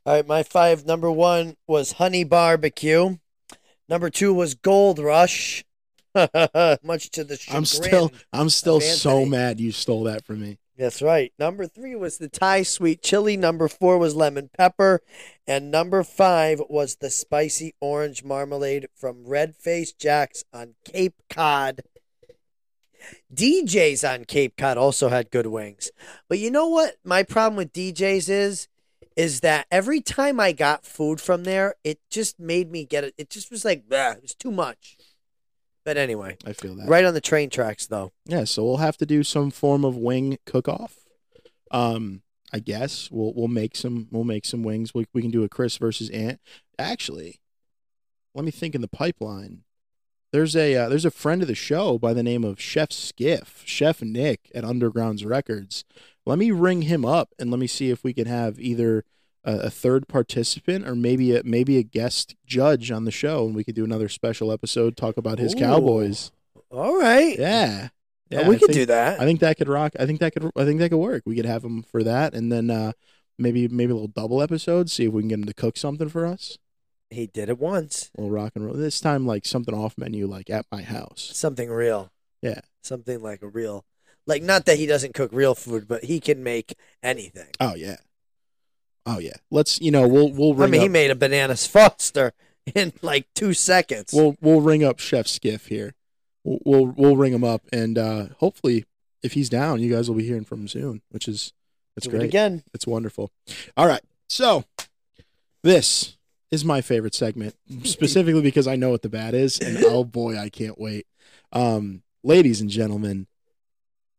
All right, my five. Number one was Honey Barbecue. Number two was Gold Rush. Much to the chagrin. I'm still I'm still so mad you stole that from me. That's right. Number three was the Thai sweet chili. Number four was lemon pepper. And number five was the spicy orange marmalade from Red Face Jacks on Cape Cod. DJs on Cape Cod also had good wings. But you know what my problem with DJs is? Is that every time I got food from there, it just made me get it. It just was like, "Bleh," it was too much. But anyway, I feel that. right on the train tracks, though. Yeah, so we'll have to do some form of wing cook off. Um, I guess we'll we'll make some we'll make some wings. We we can do a Chris versus Ant. Actually, let me think in the pipeline. There's a uh, there's a friend of the show by the name of Chef Skiff, Chef Nick at Undergrounds Records. Let me ring him up and let me see if we can have either a, a third participant or maybe a maybe a guest judge on the show, and we could do another special episode talk about his Ooh. Cowboys. All right. Yeah, Yeah, yeah. we I could think- do that. I think that could rock. I think that could. I think that could work. We could have him for that, and then uh, maybe maybe a little double episode. See if we can get him to cook something for us. He did it once. Little rock and roll. This time, like something off menu, like at my house. Something real. Yeah. Something like a real, like not that he doesn't cook real food, but he can make anything. Oh yeah. Oh yeah. Let's. You know, we'll we'll Ring I mean, he made a bananas Foster in like two seconds. We'll we'll ring up Chef Skiff here. We'll we'll, we'll ring him up, and uh, hopefully, if he's down, you guys will be hearing from him soon, which is that's do great. again. It's wonderful. All right. So, this is my favorite segment, specifically because I know what the bad is, and oh boy, I can't wait. Um, ladies and gentlemen,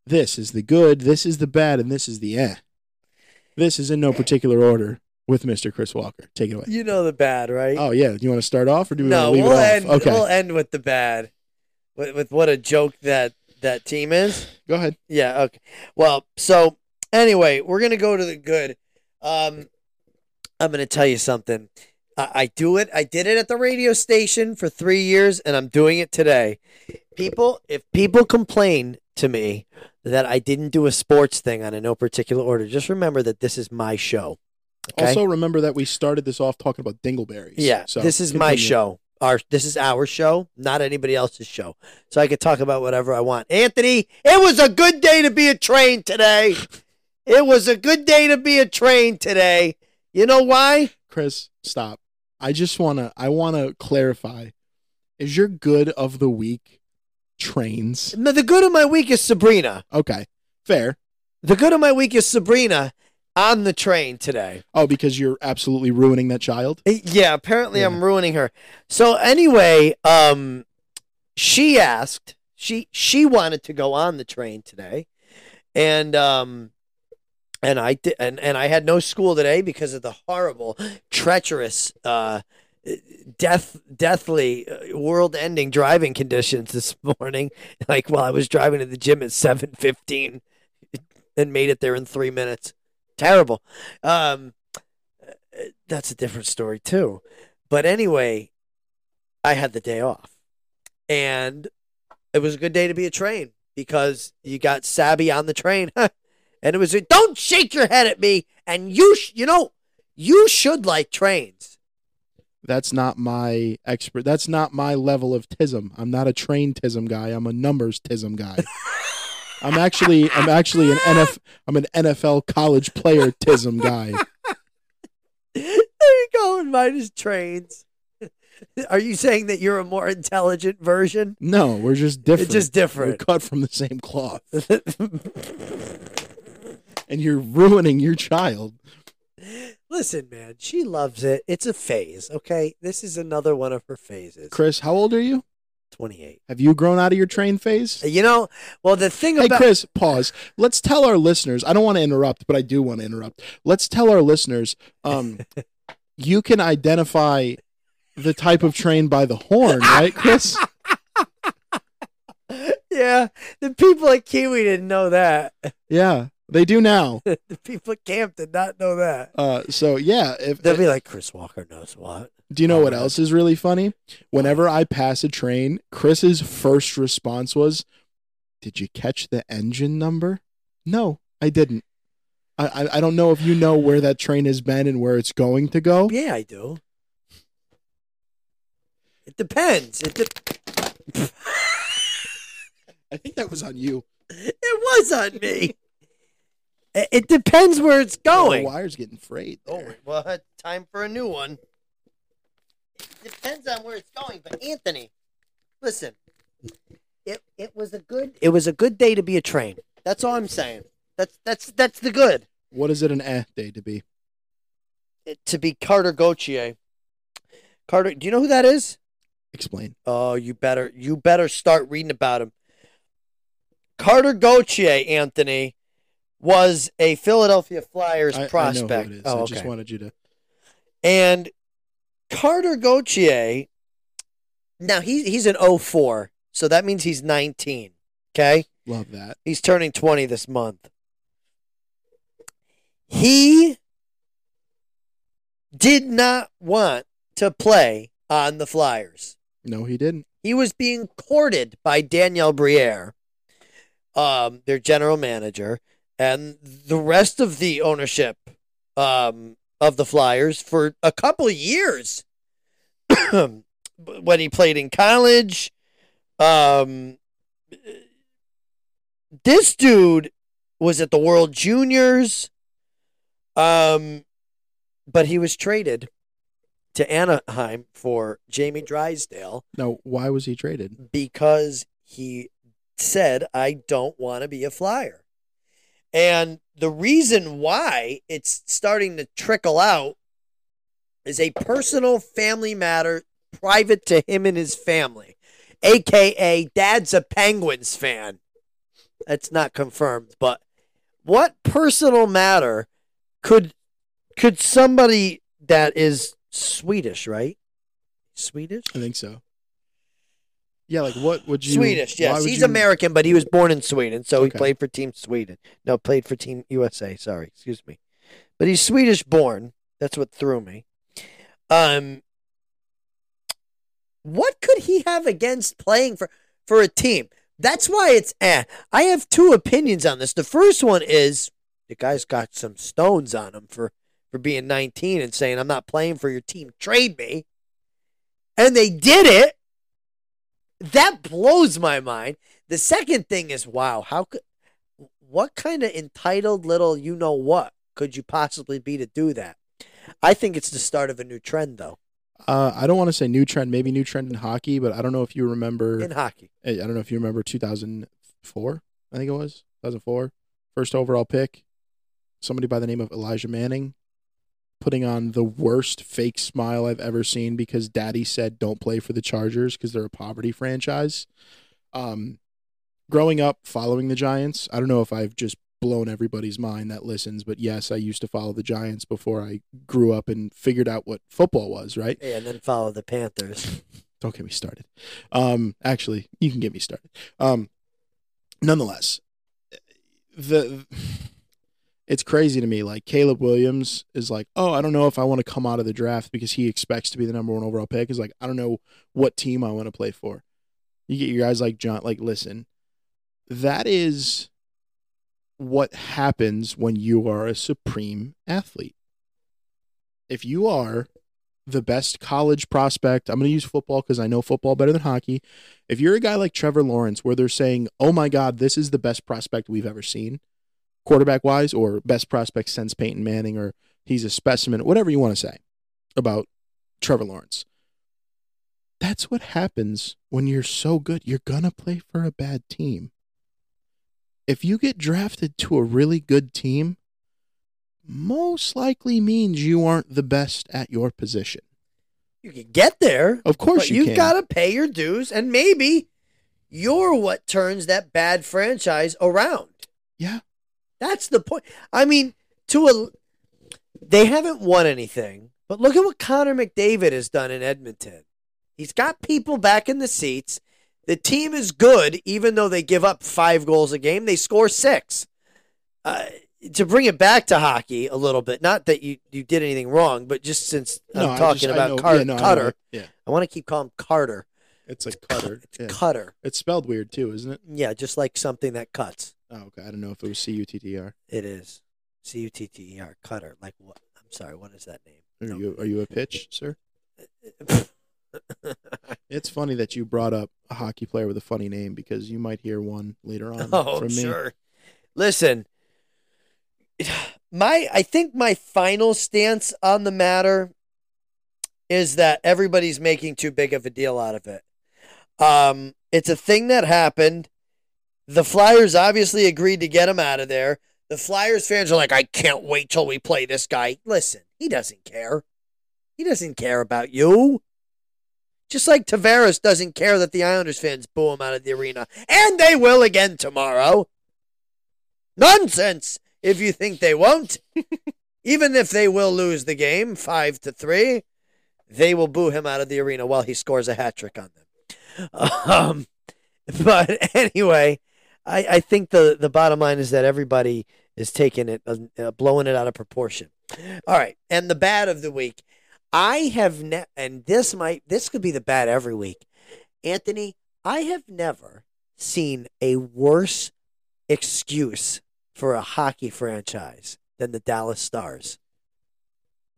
this is the good, this is the bad, and this is the eh. This is in no particular order with Mr. Chris Walker. Take it away. You know the bad, right? Oh yeah, do you want to start off, or do we no, want to leave we'll it off? end. okay, We'll end with the bad. With, with what a joke that that team is. go ahead. Yeah. Okay. Well, so anyway, we're gonna go to the good. Um, I'm gonna tell you something. I, I do it. I did it at the radio station for three years, and I'm doing it today. People, if people complain to me that I didn't do a sports thing on a no particular order, just remember that this is my show. Okay? Also, remember that we started this off talking about dingleberries. Yeah, so this is my show. Our this is our show, not anybody else's show. So I could talk about whatever I want. Anthony, it was a good day to be a train today. It was a good day to be a train today. You know why? Chris, stop. I just wanna I wanna clarify Is your good of the week trains? No, the good of my week is Sabrina. Okay, fair. The good of my week is Sabrina on the train today. Oh, because you're absolutely ruining that child. Uh, Yeah, apparently Yeah. I'm ruining her. So anyway, um she asked, she she wanted to go on the train today. And um and I did and, and I had no school today because of the horrible, treacherous uh death deathly uh, world-ending driving conditions this morning. Like while I was driving to the gym at 7:15 and made it there in 3 minutes. Terrible. Um that's a different story too. But anyway, I had the day off, and it was a good day to be a train because you got Sabby on the train, and it was don't shake your head at me, and you sh- you know you should like trains. That's not my expert. That's not my level of tism. I'm not a trained tism guy. I'm a numbers tism guy. I'm actually I'm actually an NF I'm an NFL college player tism guy. there you go, and mine is trains. Are you saying that you're a more intelligent version? No, we're just different. It's just different. We're cut from the same cloth. And you're ruining your child. Listen, man, she loves it. It's a phase, okay? This is another one of her phases. Chris, how old are you? 28. Have you grown out of your train phase? You know, well, the thing Hey, about Chris, pause. Let's tell our listeners. I don't want to interrupt, but I do want to interrupt. Let's tell our listeners. Um, you can identify the type of train by the horn, right, Chris? yeah, the people at Kiwi didn't know that. Yeah, they do now. the people at camp did not know that. Uh, so yeah, if They'll be like, Chris Walker knows what. do you know what else is really funny? Whenever I pass a train, Chris's first response was, "Did you catch the engine number?" No, I didn't. I, I I don't know if you know where that train has been and where it's going to go. Yeah, I do. It depends. It, de- I think that was on you. it was on me. It, it depends where it's going. The wire's getting frayed. Oh, there. well, time for a new one. It depends on where it's going, but Anthony, listen. It it was a good it was a good day to be a train. That's all I'm saying. That's that's that's the good. What is it an eh day to be? It- to be Carter Gauthier. Carter, do you know who that is? Explain. Oh, you better you better start reading about him. Carter Gauthier, Anthony, was a Philadelphia Flyers I, I know prospect. who it is. Oh, I okay. just wanted you to. And Carter Gauthier, now he, he's an 04, so that means he's 19. Okay? Love that. He's turning 20 this month. He did not want to play on the Flyers. No, he didn't. He was being courted by Daniel Briere, um, their general manager, and the rest of the ownership um, of the Flyers for a couple of years. when he played in college, um, this dude was at the World Juniors, um, but he was traded to Anaheim for Jamie Drysdale Now, why was he traded? because he said, I don't want to be a flyer. And the reason why it's starting to trickle out is a personal family matter private to him and his family, aka dad's a Penguins fan. That's not confirmed, but what personal matter could could somebody that is Swedish, right? Swedish? I think so. Yeah, like what would you? Swedish, yes. He's you- American, but he was born in Sweden, so he played for Team Sweden. No, played for Team USA. Sorry, excuse me. But he's Swedish born. That's what threw me. Um, what could he have against playing for for a team? That's why it's eh. I have two opinions on this. The first one is the guy's got some stones on him for for being 19 and saying I'm not playing for your team. Trade me. And they did it that blows my mind. The second thing is, wow, how could, what kind of entitled little you know what could you possibly be to do that? I think it's the start of a new trend, though. Uh, I don't want to say new trend, maybe new trend in hockey, but I don't know if you remember. in hockey. I I don't know if you remember 2004. I think it was 2004. First overall pick. Somebody by the name of Elijah Manning putting on the worst fake smile I've ever seen because daddy said don't play for the Chargers because they're a poverty franchise. Um, growing up following the Giants, I don't know if I've just blown everybody's mind that listens, but yes, I used to follow the Giants before I grew up and figured out what football was, right? Yeah, and then follow the Panthers. don't get me started. Um, actually, you can get me started. Um, nonetheless, the it's crazy to me. Like Caleb Williams is like, oh, I don't know if I want to come out of the draft because he expects to be the number one overall pick. Is like, I don't know what team I want to play for. You get your guys like John. Like, listen, that is what happens when you are a supreme athlete. If you are the best college prospect. I'm going to use football because I know football better than hockey. If you're a guy like Trevor Lawrence, where they're saying, oh my God, this is the best prospect we've ever seen, quarterback wise, or best prospect since Peyton Manning, or he's a specimen, whatever you want to say about Trevor Lawrence. That's what happens when you're so good. You're going to play for a bad team. If you get drafted to a really good team, most likely means you aren't the best at your position. You can get there. Of course but you you've got to pay your dues, and maybe you're what turns that bad franchise around. Yeah. That's the point. I mean, to a they haven't won anything, but look at what Connor McDavid has done in Edmonton. He's got people back in the seats. The team is good, even though they give up five goals a game. They score six. Uh, to bring it back to hockey a little bit, not that you, you did anything wrong, but just since No, I'm talking just- about Car- yeah, no, I Cutter, it. Yeah. I want to keep calling him Carter. It's a cutter. It's Yeah. Cutter. It's spelled weird too, isn't it? Yeah, just like something that cuts. Oh, okay. I don't know if it was C U T T R. It is. C U T T E R. Cutter. Like what? I'm sorry. What is that name? Are No. you are you a pitch, sir? It's funny that you brought up a hockey player with a funny name because you might hear one later on oh, from me. sure. Listen, my I think my final stance on the matter is that everybody's making too big of a deal out of it. Um, it's a thing that happened. The Flyers obviously agreed to get him out of there. The Flyers fans are like, I can't wait till we play this guy. Listen, he doesn't care. He doesn't care about you. Just like Tavares doesn't care that the Islanders fans boo him out of the arena. And they will again tomorrow. Nonsense if you think they won't. Even if they will lose the game five to three, they will boo him out of the arena while he scores a hat trick on them. Um, but anyway, I, I think the, the bottom line is that everybody is taking it, uh, uh, blowing it out of proportion. All right, and the bad of the week, I have ne- and this might this could be the bad every week. Anthony, I have never seen a worse excuse for a hockey franchise than the Dallas Stars.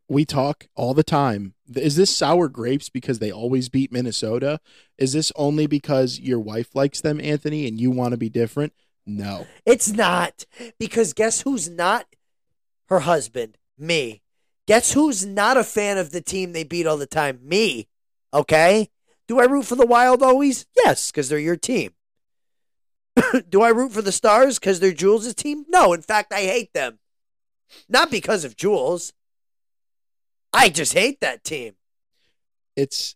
We talk all the time. Is this sour grapes because they always beat Minnesota? Is this only because your wife likes them, Anthony, and you want to be different? No. It's not because guess who's not her husband? Me. Guess who's not a fan of the team they beat all the time? Me. Okay? Do I root for the Wild always? Yes, because they're your team. Do I root for the Stars because they're Jules' team? No, in fact, I hate them. Not because of Jules. I just hate that team. It's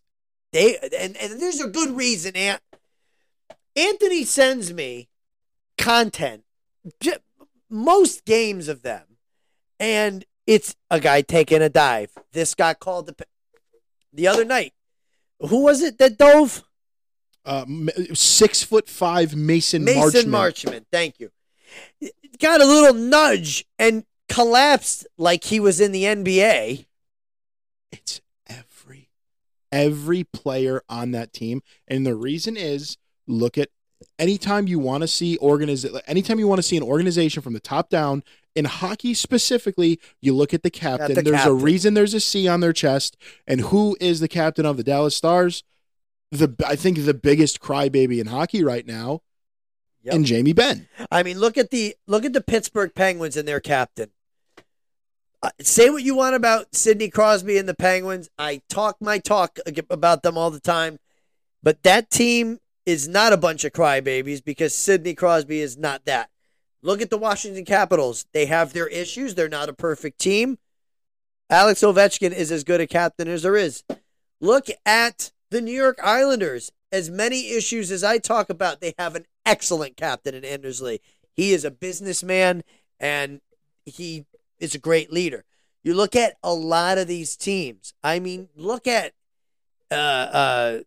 They and, and there's a good reason. Ant- Anthony sends me content, most games of them, and it's a guy taking a dive. This got called the the other night. Who was it that dove? uh, six foot five Mason, Marchman. Mason Marchment. Marchment. Thank you. Got a little nudge and collapsed like he was in the NBA. It's every every player on that team, and the reason is look at anytime you want to see organiz anytime you want to see an organization from the top down in hockey specifically, you look at the captain. the there's a reason there's a C on their chest, and who is the captain of the Dallas Stars? The I think the biggest crybaby in hockey right now, Yep. and Jamie Benn. I mean, look at the look at the Pittsburgh Penguins and their captain. Uh, say what you want about Sidney Crosby and the Penguins. I talk my talk about them all the time, but that team is not a bunch of crybabies because Sidney Crosby is not that. Look at the Washington Capitals. They have their issues. They're not a perfect team. Alex Ovechkin is as good a captain as there is. Look at the New York Islanders. As many issues as I talk about, they have an excellent captain in Anders Lee. He is a businessman and he is a great leader. You look at a lot of these teams. I mean, look at uh, uh,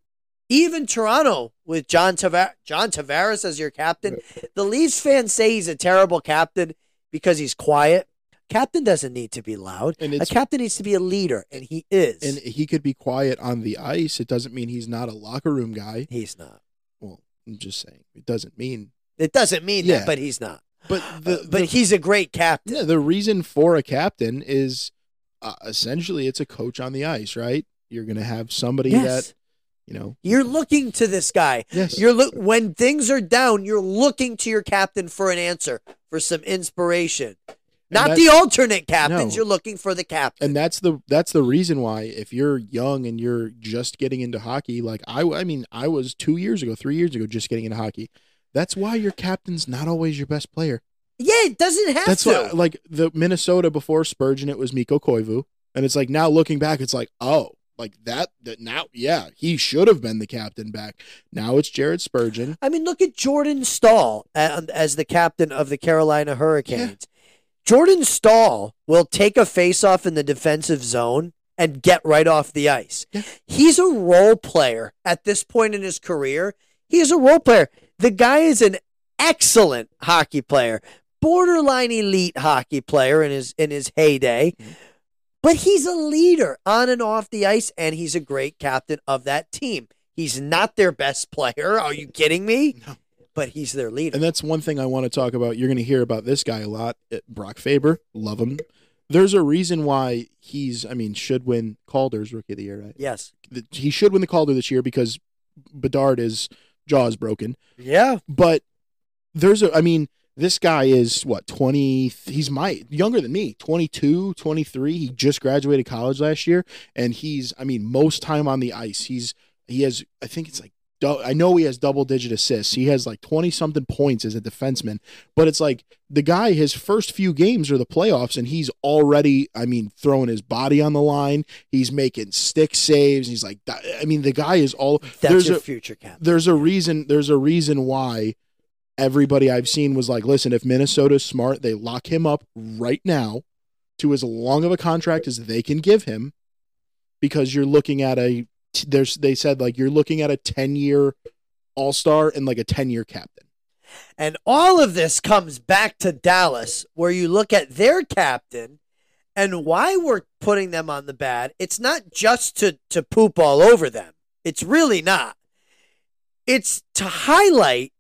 even Toronto with John Tavar- John Tavares as your captain. The Leafs fans say he's a terrible captain because he's quiet. Captain doesn't need to be loud. And A captain needs to be a leader, and he is. and he could be quiet on the ice. It doesn't mean he's not a locker room guy. he's not. Well, I'm just saying. It doesn't mean. It doesn't mean Yeah. that, but he's not. But the but the, he's a great captain. yeah, the reason for a captain is uh, essentially it's a coach on the ice, right? You're going to have somebody Yes. that you know. You're looking to this guy. Yes. You're look when things are down, you're looking to your captain for an answer, for some inspiration. Not the alternate captains. No. You're looking for the captain. and that's the that's the reason why if you're young and you're just getting into hockey like I I mean I was 2 years ago 3 years ago just getting into hockey that's why your captain's not always your best player yeah, it doesn't have to. that's to. why like the Minnesota before Spurgeon it was Mikko Koivu and it's like now looking back it's like oh like that that now yeah he should have been the captain back now it's Jared Spurgeon I mean, look at Jordan Staal uh, um, as the captain of the Carolina Hurricanes. Jordan Staal will take a faceoff in the defensive zone and get right off the ice. Yeah. He's a role player at this point in his career. He is a role player. The guy is an excellent hockey player, borderline elite hockey player in his in his heyday. But he's a leader on and off the ice, and he's a great captain of that team. He's not their best player. Are you kidding me? No. But he's their leader. And that's one thing I want to talk about. You're going to hear about this guy a lot. Uh, Brock Faber, love him. There's a reason why he's, I mean, should win Calder's Rookie of the Year, right? yes. He should win the Calder this year because Bedard is jaw is broken. Yeah. But there's a, I mean, this guy is what 20 he's my younger than me 22 23 he just graduated college last year and he's i mean most time on the ice he's he has i think it's like i know he has double digit assists. He has like 20 something points as a defenseman but it's like the guy his first few games are the playoffs and he's already i mean throwing his body on the line. He's making stick saves. He's like i mean the guy is all That's there's your a future captain. there's a reason there's a reason why everybody I've seen was like, listen, if Minnesota's smart, they lock him up right now to as long of a contract as they can give him because you're looking at a there's they said like you're looking at a 10 year all-star and like a 10 year captain. And all of this comes back to Dallas, where you look at their captain and why we're putting them on the bad. It's not just to, to poop all over them, it's really not. It's to highlight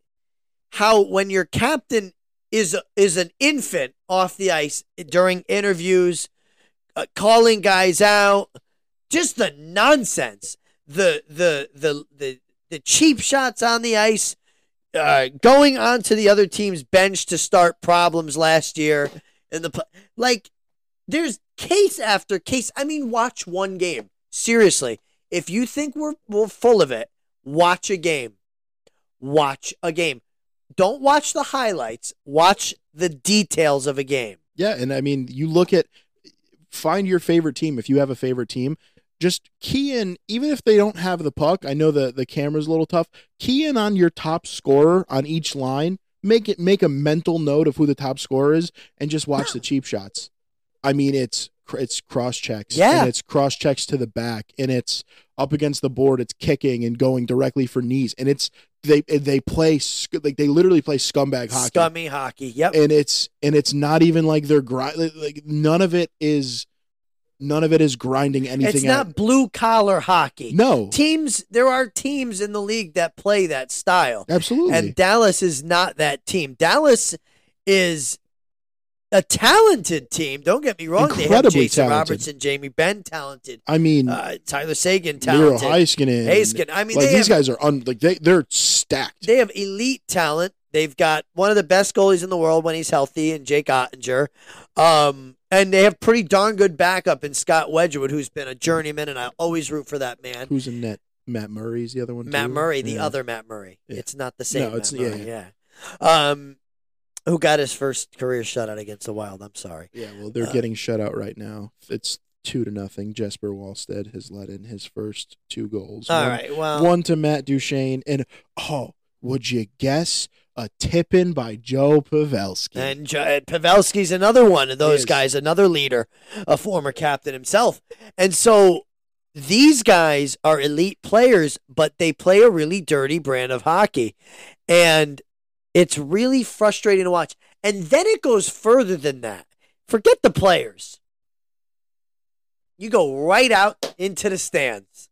how when your captain is is an infant off the ice during interviews, uh, calling guys out, just the nonsense, the the the the the cheap shots on the ice, uh, going onto the other team's bench to start problems last year in the like. There's case after case. I mean, watch one game. Seriously, if you think we're we're full of it, watch a game. Watch a game. Don't watch the highlights. Watch the details of a game. Yeah, and I mean, you look at find your favorite team if you have a favorite team. Just key in, even if they don't have the puck. I know the the camera's a little tough. Key in on your top scorer on each line. Make it make a mental note of who the top scorer is, and just watch the cheap shots. I mean, it's it's cross checks, Yeah. and it's cross checks to the back, and it's up against the board. It's kicking and going directly for knees, and it's they they play like they literally play scumbag hockey Scummy hockey. Yep. and it's and it's not even like they're grind like none of it is none of it is grinding anything It's not out. blue collar hockey. no Teams, there are teams in the league that play that style. absolutely And Dallas is not that team. Dallas is a talented team. Don't get me wrong. they have Incredibly Jason talented. Robertson, Jamie Benn, talented. i mean Uh, Tyler Seguin, Miro talented. Heiskanen Hayskin. I mean, like these have, guys are un, like they they're stacked they have elite talent. They've got one of the best goalies in the world when he's healthy, and Jake Oettinger. Um, and they have pretty darn good backup in Scott Wedgewood, who's been a journeyman, and I always root for that man. Who's in net? Matt Murray's the other one. Matt too? Murray, the Yeah. other Matt Murray. Yeah. It's not the same. No, it's- yeah, Murray, yeah. Um, who got his first career shutout against the Wild? I'm sorry. Yeah, well, they're Uh, getting shut out right now. It's two to nothing. Jesper Wallstedt has let in his first two goals. All one, right. Well, one to Matt Duchene, and oh, would you guess a tip in by Joe Pavelski? And J- uh, Pavelski's another one of those guys, another leader, a former captain himself. And so these guys are elite players, but they play a really dirty brand of hockey. And it's really frustrating to watch. And then it goes further than that. Forget the players. You go right out into the stands.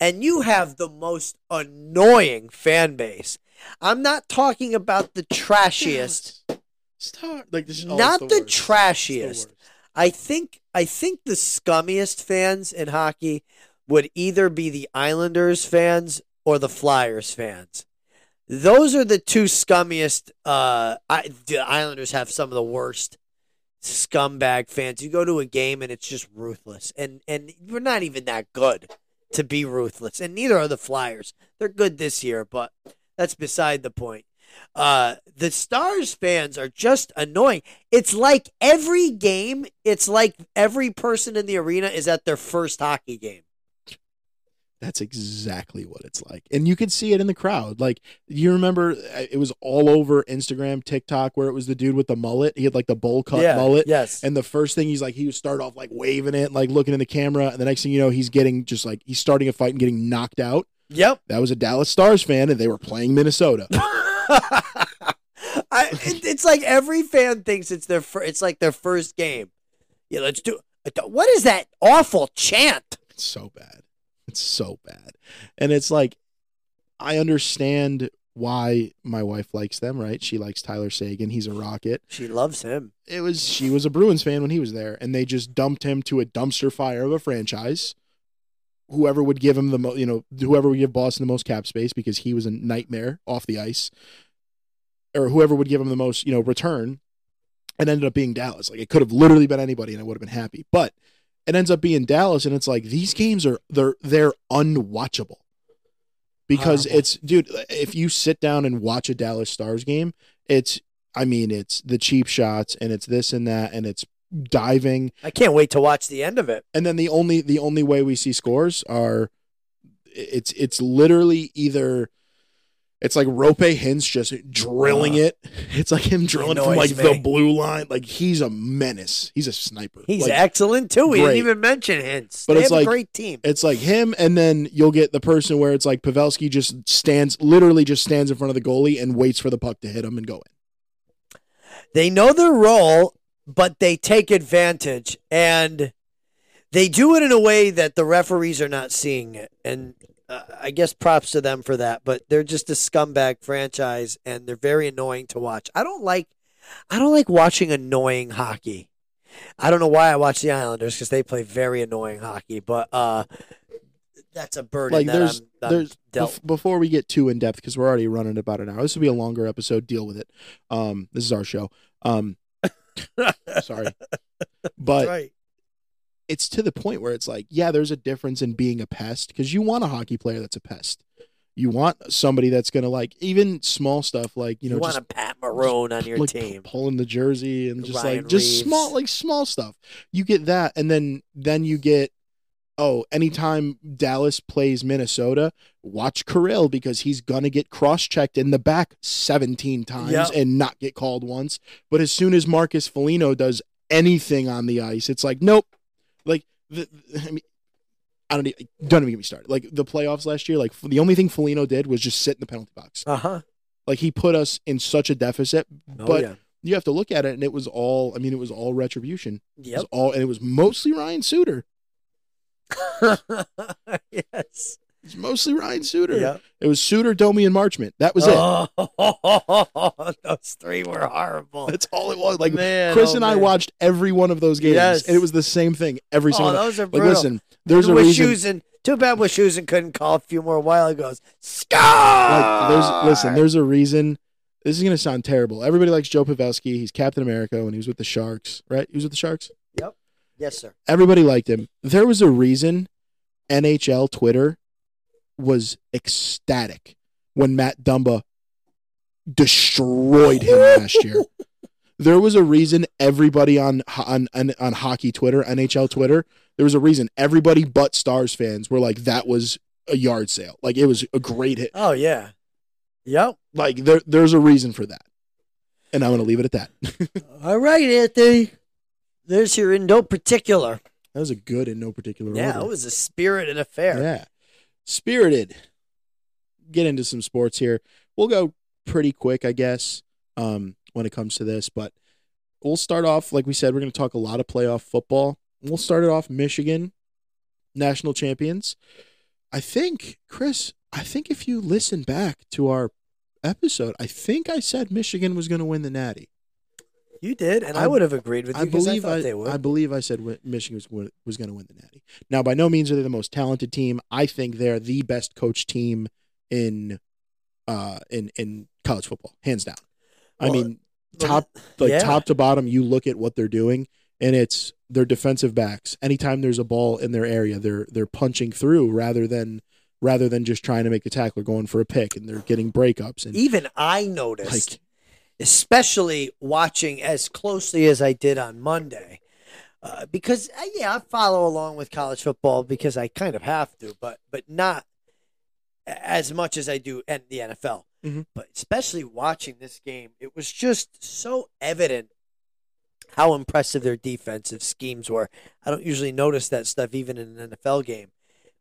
And you have the most annoying fan base. I'm not talking about the trashiest. Stop. Like this is Not it's the trashiest. worst. I think I think the scummiest fans in hockey would either be the Islanders fans or the Flyers fans. Those are the two scummiest. Uh, I, the Islanders have some of the worst scumbag fans. You go to a game and it's just ruthless, and and we're not even that good to be ruthless, and neither are the Flyers. They're good this year, but that's beside the point. Uh, the Stars fans are just annoying. It's like every game, it's like every person in the arena is at their first hockey game. That's exactly what it's like. And you could see it in the crowd. Like, you remember uh, it was all over Instagram, TikTok, where it was the dude with the mullet. He had like the bowl cut mullet. Yes. And the first thing he's like, he would start off like waving it, like looking in the camera. And the next thing you know, he's getting just like, he's starting a fight and getting knocked out. Yep. That was a Dallas Stars fan, and they were playing Minnesota. I, it, it's like every fan thinks it's their fir- it's like their first game. Yeah, let's do. Uh, what is that awful chant? It's so bad. It's so bad. And it's like, I understand why my wife likes them, right? She likes Tyler Seguin. He's a rocket. She loves him. it was she was a Bruins fan when he was there, and they just dumped him to a dumpster fire of a franchise. Whoever would give him the mo- you know whoever would give Boston the most cap space because he was a nightmare off the ice, or whoever would give him the most you know return, and ended up being Dallas. Like it could have literally been anybody, and I would have been happy. But it ends up being Dallas, and it's like these games are they're they're unwatchable because Horrible. it's dude. If you sit down and watch a Dallas Stars game, it's I mean it's the cheap shots and it's this and that and it's diving I can't wait to watch the end of it. and then the only the only way we see scores are it's it's literally either it's like Roope Hintz just drilling Uh, it. It's like him drilling from like the blue line. Like he's a menace. He's a sniper. He's Like, excellent too. We didn't even mention Hintz. But they it's have like- a great team. it's like him, and then you'll get the person where it's like Pavelski just stands, literally just stands in front of the goalie and waits for the puck to hit him and go in. They know their role, but they take advantage and they do it in a way that the referees are not seeing it. And uh, I guess props to them for that, but they're just a scumbag franchise and they're very annoying to watch. I don't like I don't like watching annoying hockey. I don't know why I watch the Islanders cuz they play very annoying hockey, but uh that's a burden Like that there's I'm, I'm there's dealt. bef- before we get too in depth because we're already running about an hour. This will be a longer episode. Deal with it. Um, this is our show. Um, sorry, but right. it's to the point where it's like, yeah, there's a difference in being a pest because you want a hockey player that's a pest. You want somebody that's gonna like even small stuff like you You, know want just a Pat Maroon on your like team. pulling the jersey and just Ryan like just Reaves. small like small stuff. You get that, and then then you get oh, anytime Dallas plays Minnesota, watch Kirill because he's gonna get cross checked in the back seventeen times Yep. and not get called once. But as soon as Marcus Foligno does anything on the ice, it's like nope. Like the, I mean. I don't even, don't even get me started. Like the playoffs last year, like the only thing Foligno did was just sit in the penalty box. Uh-huh. Like he put us in such a deficit, Oh, but yeah. you have to look at it and it was all i mean it was all retribution was all and it was mostly ryan suter yes. it's mostly ryan suter Yep. it was suter domi and marchment that was it Oh, those three were horrible. that's all it was like Man, chris oh, and i man. watched every one of those games Yes. and it was the same thing every Oh, single night. those are like listen there's a reason too bad with Schusen couldn't call a few more while ago. Score! like there's listen there's a reason this is gonna sound terrible. Everybody likes Joe Pavelski. He's Captain America when he was with the Sharks, right? He was with the Sharks. Yes, sir. Everybody liked him. There was a reason NHL Twitter was ecstatic when Matt Dumba destroyed him last year. There was a reason everybody on on on, on hockey Twitter, NHL Twitter, there was a reason everybody but Stars fans were like that was a yard sale. Like it was a great hit. Oh yeah. Yep. Like there there's a reason for that. And I'm going to leave it at that. that All right, Anthony. There's your in no particular. That was a good in no particular Yeah, order. it was a spirited affair. Yeah. Spirited. Get into some sports here. We'll go pretty quick, I guess, um, when it comes to this, but we'll start off, like we said, we're going to talk a lot of playoff football. We'll start it off Michigan, national champions. I think, Chris, I think if you listen back to our episode, I think I said Michigan was going to win the Natty. You did, and I, I- would have agreed with you I because I believe thought I, they would. I believe I said Michigan was was going to win the Natty. Now, by no means are they the most talented team. I think they're the best coach team in uh in in college football, hands down. I Well, mean, well, top like yeah. top to bottom, you look at what they're doing, and it's their defensive backs. Anytime there's a ball in their area, they're they're punching through rather than rather than just trying to make a tackle or going for a pick, and they're getting breakups and Even I noticed, like especially watching as closely as I did on Monday, uh, because uh, yeah, I follow along with college football because I kind of have to, but but not as much as I do in the NFL. Mhm. But especially watching this game, it was just so evident how impressive their defensive schemes were. I don't usually notice that stuff even in an NFL game.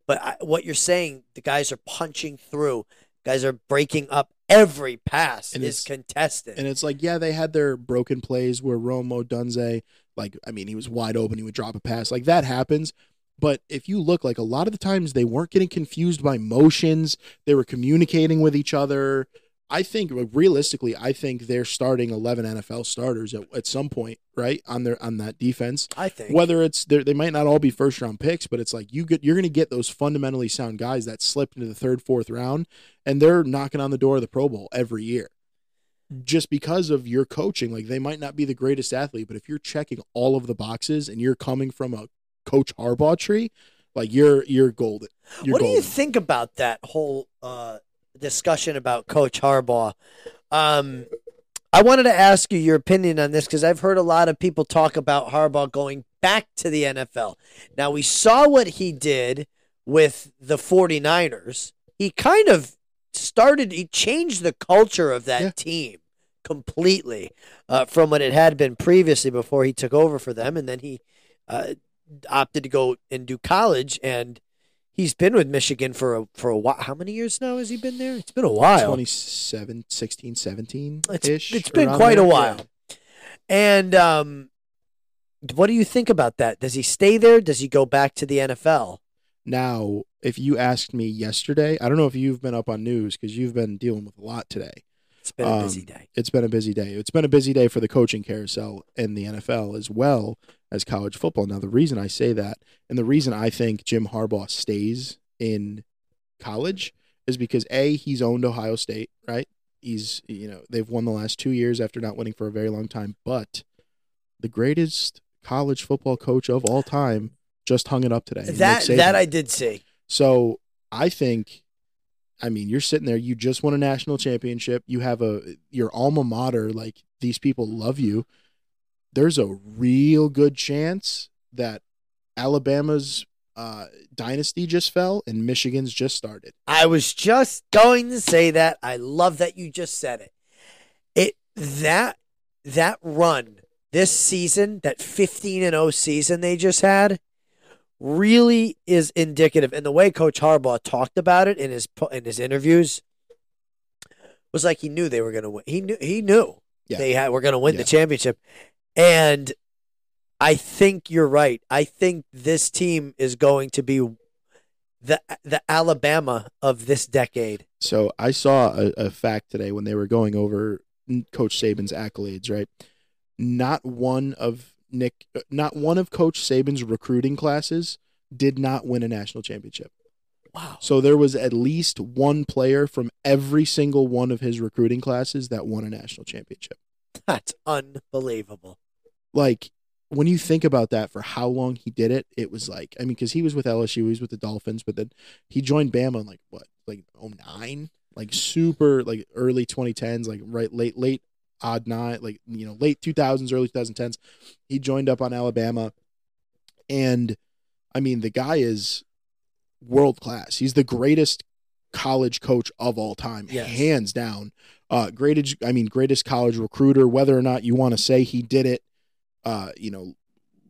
But I, what you're saying, the guys are punching through. Guys are breaking up. Every pass And is it's- contested. And it's like, yeah, they had their broken plays where Rome Odunze, like, I mean, he was wide open, he would drop a pass. Like that happens. But if you look, like a lot of the times they weren't getting confused by motions, they were communicating with each other. I think realistically, I think they're starting eleven NFL starters at, at some point, right? On their on that defense. I think. Whether it's they're- they might not all be first round picks, but it's like you get you're going to get those fundamentally sound guys that slipped into the third, fourth round, and they're knocking on the door of the Pro Bowl every year, just because of your coaching. Like they might not be the greatest athlete, but if you're checking all of the boxes and you're coming from a Coach Harbaugh tree, like you're you're golden. You're what do you think about that whole uh, discussion about Coach Harbaugh? Um, I wanted to ask you your opinion on this because I've heard a lot of people talk about Harbaugh going back to the NFL. Now, we saw what he did with the 49ers. He kind of started, he changed the culture of that Yeah. team completely uh, from what it had been previously before he took over for them. And then he uh, opted to go and do college and he's been with Michigan for a for a while. How many years now has he been there? It's been a while. 27, 16, 17 It's, ish. it's been quite a while. And um, what do you think about that? Does he stay there? Does he go back to the NFL? Now, if you asked me yesterday, I don't know if you've been up on news because you've been dealing with a lot today. It's been a Um, busy day. It's been a busy day. It's been a busy day for the coaching carousel in the NFL as well as college football. Now, the reason I say that and the reason I think Jim Harbaugh stays in college is because A, he's owned Ohio State, right? He's, you know, they've won the last two years after not winning for a very long time, but the greatest college football coach of all time just hung it up today. That that I did see. So I think, I mean, you're sitting there. You just won a national championship. You have a your alma mater. Like these people love you. There's a real good chance that Alabama's uh, dynasty just fell and Michigan's just started. I was just going to say that. I love that you just said it. It that that run this season, that 15 and 0 season they just had, really is indicative. And the way Coach Harbaugh talked about it in his in his interviews was like he knew they were going to win. He knew he knew Yeah. they had were going to win Yeah. the championship, and I think you're right. I think this team is going to be the the Alabama of this decade. So I saw a, a fact today when they were going over Coach Saban's accolades. Right, not one of Nick, uh, not one of Coach Saban's recruiting classes did not win a national championship. Wow. So there was at least one player from every single one of his recruiting classes that won a national championship. That's unbelievable. Like when you think about that for how long he did it, it was like I mean because he was with LSU, he was with the Dolphins, but then he joined Bama in like what like 09? like super like early 2010s, like right late late odd nine, like you know late 2000s, early 2010s. He joined up on Alabama, and I mean the guy is world class. He's the greatest college coach of all time, Yes. hands down. Uh, greatest, I mean, greatest college recruiter. Whether or not you want to say he did it, uh, you know,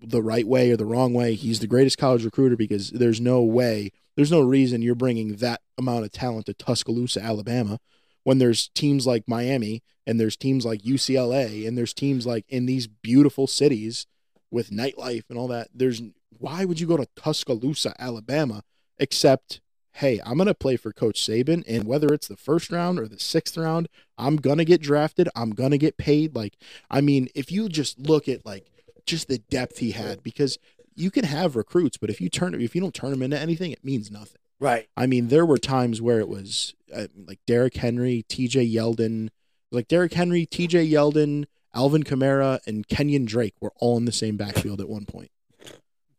the right way or the wrong way, he's the greatest college recruiter because there's no way, there's no reason you're bringing that amount of talent to Tuscaloosa, Alabama, when there's teams like Miami and there's teams like UCLA and there's teams like in these beautiful cities with nightlife and all that. There's why would you go to Tuscaloosa, Alabama, except hey, I'm gonna play for Coach Saban, and whether it's the first round or the sixth round, I'm gonna get drafted. I'm gonna get paid. Like, I mean, if you just look at like just the depth he had, because you can have recruits, but if you turn if you don't turn them into anything, it means nothing. Right. I mean, there were times where it was uh, like Derrick Henry, T.J. Yeldon, like Derrick Henry, T.J. Yeldon, Alvin Kamara, and Kenyon Drake were all in the same backfield at one point.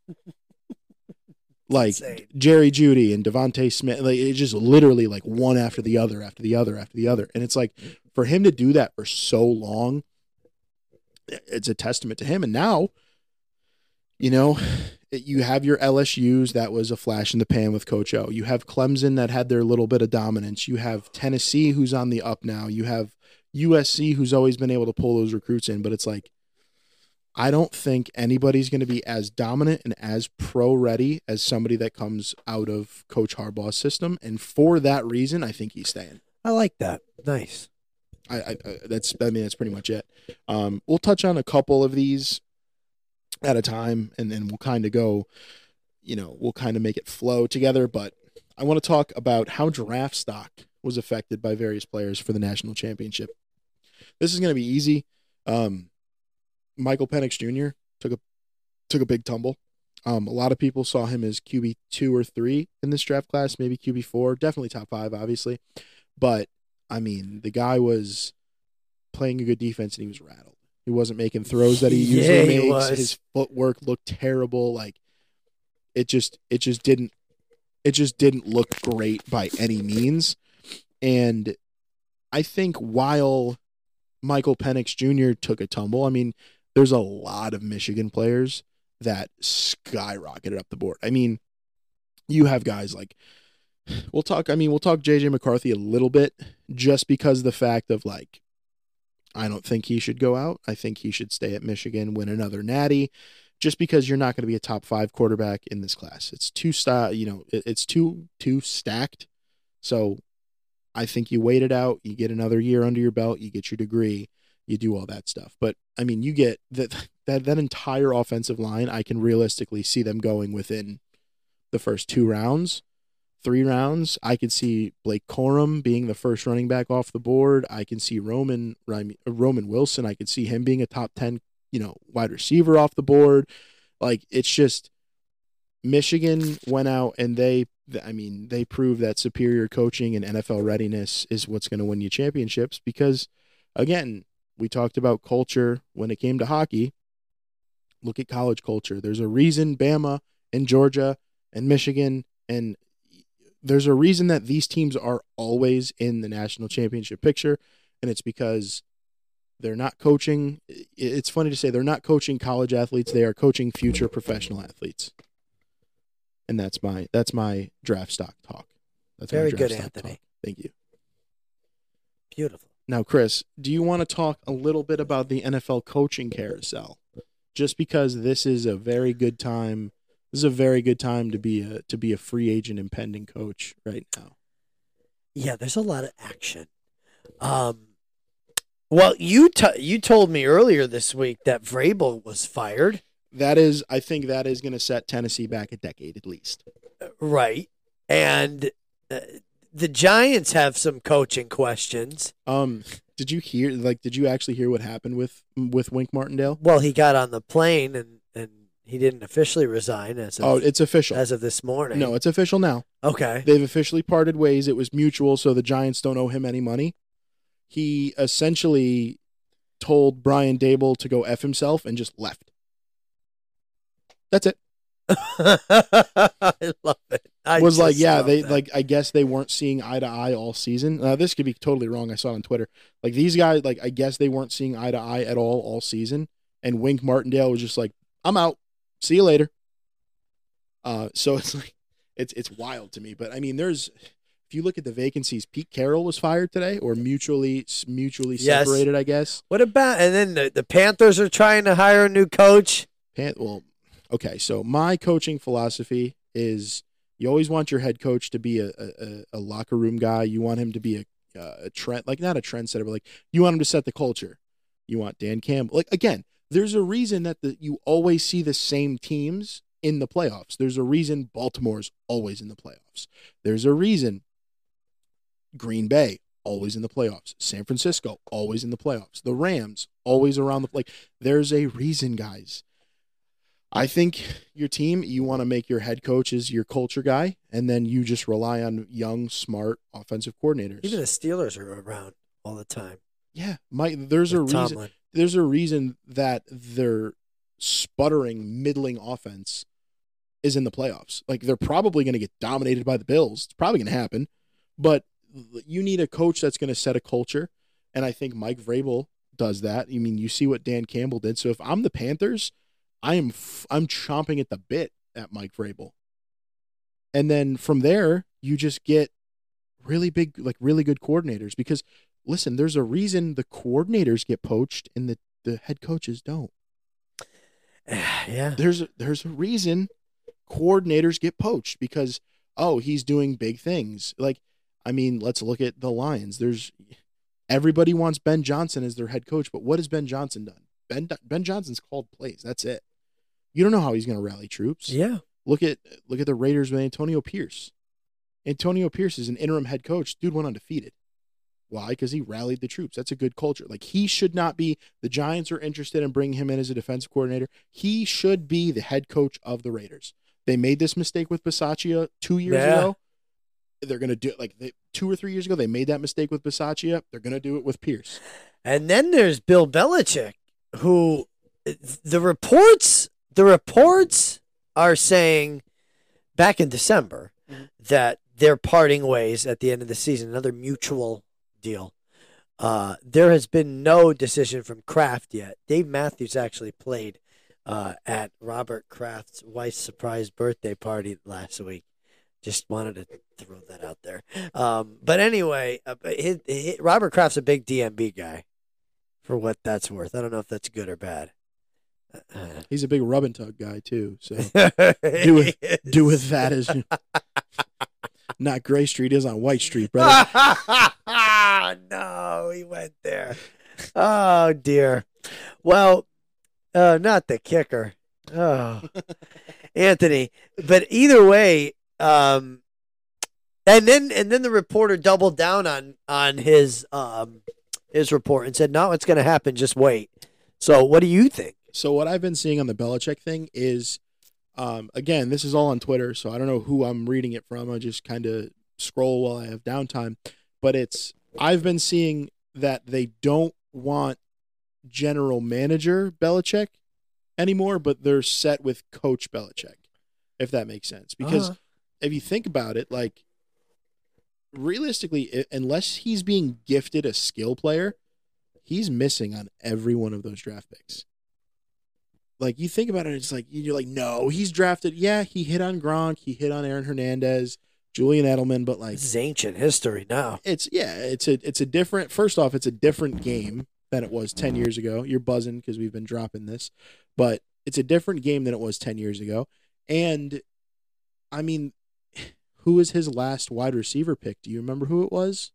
Like Insane. Jerry Jeudy and DeVonta Smith, like it's just literally like one after the other, after the other, after the other, and it's like for him to do that for so long, it's a testament to him. And now, you know, you have your LSU's that was a flash in the pan with Coach O. You have Clemson that had their little bit of dominance. You have Tennessee who's on the up now. You have USC who's always been able to pull those recruits in, but it's like I don't think anybody's going to be as dominant and as pro ready as somebody that comes out of Coach Harbaugh's system. And for that reason, I think he's staying. I like that. Nice. I, I, I that's I mean that's pretty much it. Um, we'll touch on a couple of these at a time, and then we'll kind of go, you know, we'll kind of make it flow together. But I want to talk about how draft stock was affected by various players for the national championship. This is going to be easy. Um, Michael Penix Jr. took a took a big tumble. Um, a lot of people saw him as QB two or three in this draft class, maybe QB four, definitely top five, obviously. But I mean, the guy was playing a good defense and he was rattled. He wasn't making throws that he Yeah, usually he makes. was. His footwork looked terrible. Like it just it just didn't it just didn't look great by any means. And I think while Michael Penix Jr. took a tumble, I mean, there's a lot of Michigan players that skyrocketed up the board. I mean, you have guys like we'll talk I mean, we'll talk JJ McCarthy a little bit just because the fact of like I don't think he should go out. I think he should stay at Michigan, win another natty just because you're not going to be a top 5 quarterback in this class. It's too sta- you know, it's too too stacked. So I think you wait it out, you get another year under your belt, you get your degree, you do all that stuff. But I mean, you get that that that entire offensive line, I can realistically see them going within the first two rounds, three rounds. I could see Blake Corum being the first running back off the board. I can see Roman uh, Roman Wilson. I could see him being a top ten, you know, wide receiver off the board. Like it's just Michigan went out and they I mean, they proved that superior coaching and NFL readiness is what's going to win you championships because again, we talked about culture when it came to hockey. Look at college culture. There's a reason Bama and Georgia and Michigan and there's a reason that these teams are always in the national championship picture and it's because they're not coaching it's funny to say they're not coaching college athletes, they are coaching future professional athletes. And that's my that's my draft stock talk. That's my Very good, Anthony. talk. Thank you. Beautiful. Now, Chris, do you want to talk a little bit about the NFL coaching carousel? Just because this is a very good time, this is a very good time to be a to be a free agent and pending coach right now. Yeah, there's a lot of action. Um, well, you t- you told me earlier this week that Vrabel was fired, That is, I think, that is going to set Tennessee back a decade at least. right? And uh, the Giants have some coaching questions. Um, did you hear? Like, did you actually hear what happened with with Wink Martindale? Well, he got on the plane and and he didn't officially resign as of, Oh, it's official. as of this morning. No, it's official now. Okay. They've officially parted ways. It was mutual, so the Giants don't owe him any money. He essentially told Brian Daboll to go F himself and just left. That's it. I love it. I was like, yeah, they that. like I guess they weren't seeing eye to eye all season. Uh, this could be totally wrong. I saw it on Twitter. Like these guys, like I guess they weren't seeing eye to eye at all all season. And Wink Martindale was just like, I'm out. See you later. Uh, so it's like it's it's wild to me. But I mean, there's if you look at the vacancies, Pete Carroll was fired today, or mutually mutually Yes. separated, I guess. What about and then the, the Panthers are trying to hire a new coach? Pan- well, okay. So my coaching philosophy is you always want your head coach to be a, a, a locker room guy. You want him to be a, uh, a trend, like not a trendsetter, but like you want him to set the culture. You want Dan Campbell. Like again, there's a reason that the, you always see the same teams in the playoffs. There's a reason Baltimore's always in the playoffs. There's a reason Green Bay always in the playoffs. San Francisco always in the playoffs. The Rams always around the like. There's a reason, guys. I think your team, you want to make your head coach as your culture guy, and then you just rely on young, smart offensive coordinators. Even the Steelers are around all the time. yeah, Mike. There's a with reason. Tomlin. There's a reason that their sputtering, middling offense is in the playoffs. Like they're probably going to get dominated by the Bills. It's probably going to happen, but you need a coach that's going to set a culture, and I think Mike Vrabel does that. I mean, you see what Dan Campbell did. So if I'm the Panthers, I am f- I'm chomping at the bit at Mike Vrabel, and then from there you just get really big, like really good coordinators. Because listen, there's a reason the coordinators get poached and the the head coaches don't. yeah. There's a, there's a reason coordinators get poached because oh he's doing big things. Like I mean, let's look at the Lions. There's everybody wants Ben Johnson as their head coach, but what has Ben Johnson done? Ben Ben Johnson's called plays. That's it. You don't know how he's going to rally troops. Yeah. Look at look at the Raiders with Antonio Pierce. Antonio Pierce is an interim head coach. Dude went undefeated. Why? Because he rallied the troops. That's a good culture. Like he should not be. The Giants are interested in bringing him in as a defensive coordinator. He should be the head coach of the Raiders. They made this mistake with Bisaccia two years Yeah. ago. They're gonna do it like they, two or three years ago. They made that mistake with Bisaccia. They're gonna do it with Pierce. And then there's Bill Belichick, who the reports the reports are saying back in December Mhm. that they're parting ways at the end of the season, another mutual deal. Uh, there has been no decision from Kraft yet. Dave Matthews actually played uh, at Robert Kraft's wife's surprise birthday party last week. Just wanted to throw that out there. Um, but anyway, uh, but hi- hi- Robert Kraft's a big DMB guy, for what that's worth. I don't know if that's good or bad. Uh, He's a big rub and tug guy too. So do with- do with that as not Gray Street is on White Street, brother. no, he went there. Oh dear. Well, uh, not the kicker. Oh, Anthony. But either way, um, and then and then the reporter doubled down on on his um his report and said, "No, it's going to happen. Just wait." So, what do you think? So what I've been seeing on the Belichick thing is, um, again, this is all on Twitter, so I don't know who I'm reading it from. I just kind of scroll while I have downtime, but it's I've been seeing that they don't want general manager Belichick anymore, but they're set with coach Belichick, if that makes sense. Because Uh, if you think about it, like realistically, i- unless he's being gifted a skill player, he's missing on every one of those draft picks. Like you think about it, it's like you're like, no, he's drafted. Yeah, he hit on Gronk, he hit on Aaron Hernandez, Julian Edelman, but like this is ancient history now. it's yeah, it's a it's a different. First off, it's a different game than it was ten years ago. You're buzzing because we've been dropping this, but it's a different game than it was ten years ago. And I mean, who was his last wide receiver pick? Do you remember who it was?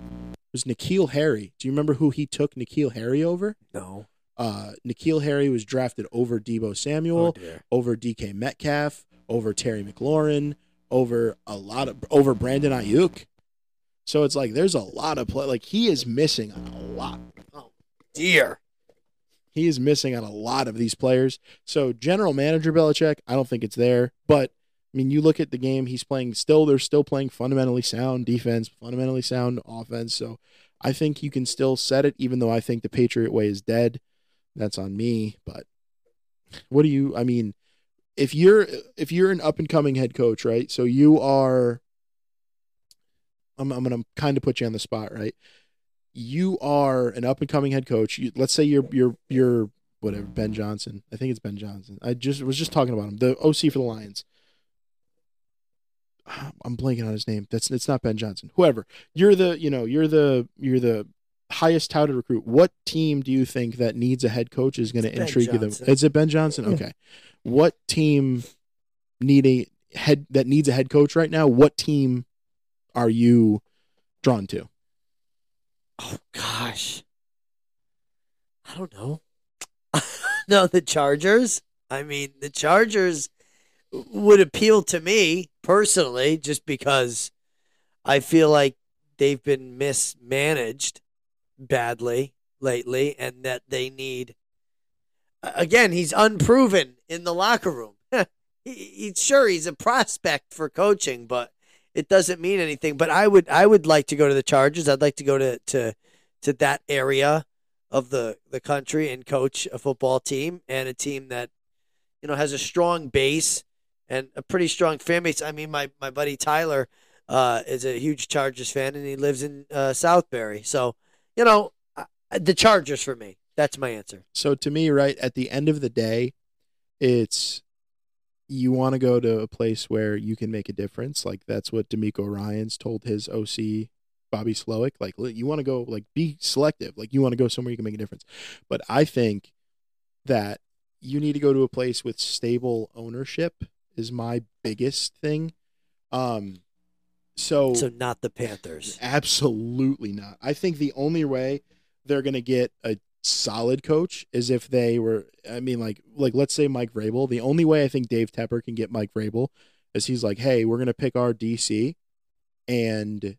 It was N'Keal Harry. Do you remember who he took N'Keal Harry over? No. Uh, N'Keal Harry was drafted over Deebo Oh Samuel, dear. over DK Metcalf, over Terry McLaurin, over a lot of over Brandon Aiyuk. So it's like there's a lot of play. Like he is missing on a lot. Oh dear. He is missing on a lot of these players. So general manager Belichick, I don't think it's there. But I mean, you look at the game he's playing. Still, they're still playing fundamentally sound defense, fundamentally sound offense. So I think you can still set it, even though I think the Patriot way is dead. That's on me. But what do you? I mean, if you're if you're an up and coming head coach, right? So you are. I'm I'm gonna kind of put you on the spot, right? You are an up and coming head coach. You, let's say you're you're you're whatever Ben Johnson. I think it's Ben Johnson. I just was just talking about him, the OC for the Lions. I'm blanking on his name. That's it's not Ben Johnson. Whoever you're the you know you're the you're the highest touted recruit. What team do you think that needs a head coach is going to intrigue you? Johnson. The, is it Ben Johnson? Okay. What team need a head that needs a head coach right now? What team are you drawn to? Oh gosh. I don't know. no, the Chargers. I mean, the Chargers would appeal to me personally just because I feel like they've been mismanaged badly lately and that they need again, he's unproven in the locker room. he, he's sure he's a prospect for coaching, but it doesn't mean anything. But I would I would like to go to the Chargers. I'd like to go to to to that area of the the country and coach a football team and a team that you know has a strong base and a pretty strong fan base. I mean, my my buddy Tyler uh, is a huge Chargers fan and he lives in uh, Southbury. So you know, I- the Chargers for me. That's my answer. So to me, right at the end of the day, it's you want to go to a place where you can make a difference. Like that's what DeMeco Ryans told his OC Bobby Slowik. Like you want to go like be selective. Like you want to go somewhere you can make a difference. But I think that you need to go to a place with stable ownership is my biggest thing. Um so So not the Panthers. Absolutely not. I think the only way they're going to get a solid coach is if they were. I mean, like, like let's say Mike Vrabel. The only way I think Dave Tepper can get Mike Vrabel is he's like, hey, we're going to pick our DC, and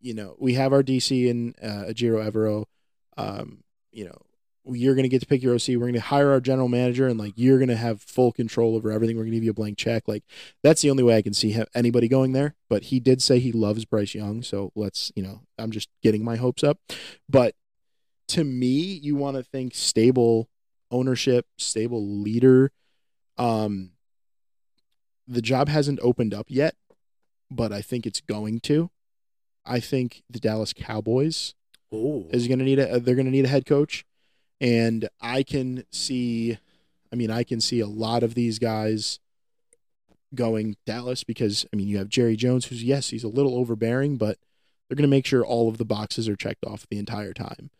you know we have our DC in uh, Ejiro Evero. Um, you know, you're going to get to pick your OC. We're going to hire our general manager, and like you're going to have full control over everything. We're going to give you a blank check. Like that's the only way I can see anybody going there. But he did say he loves Bryce Young, so let's you know I'm just getting my hopes up. But to me, you want to think stable ownership, stable leader. Um, the job hasn't opened up yet, but I think it's going to. I think the Dallas Cowboys Ooh. is going to need a they're going to need a head coach and I can see I mean I can see a lot of these guys going Dallas because I mean you have Jerry Jones who's yes he's a little overbearing but they're going to make sure all of the boxes are checked off the entire time.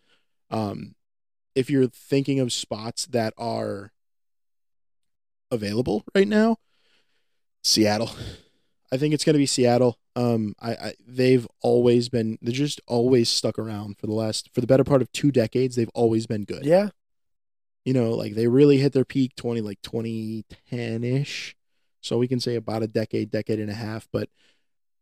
Um if you're thinking of spots that are available right now Seattle I think it's going to be Seattle. Um, I, I they've always been they're just always stuck around for the last for the better part of two decades. They've always been good. Yeah. You know, like they really hit their peak twenty like twenty ten ish. So we can say about a decade, decade and a half. But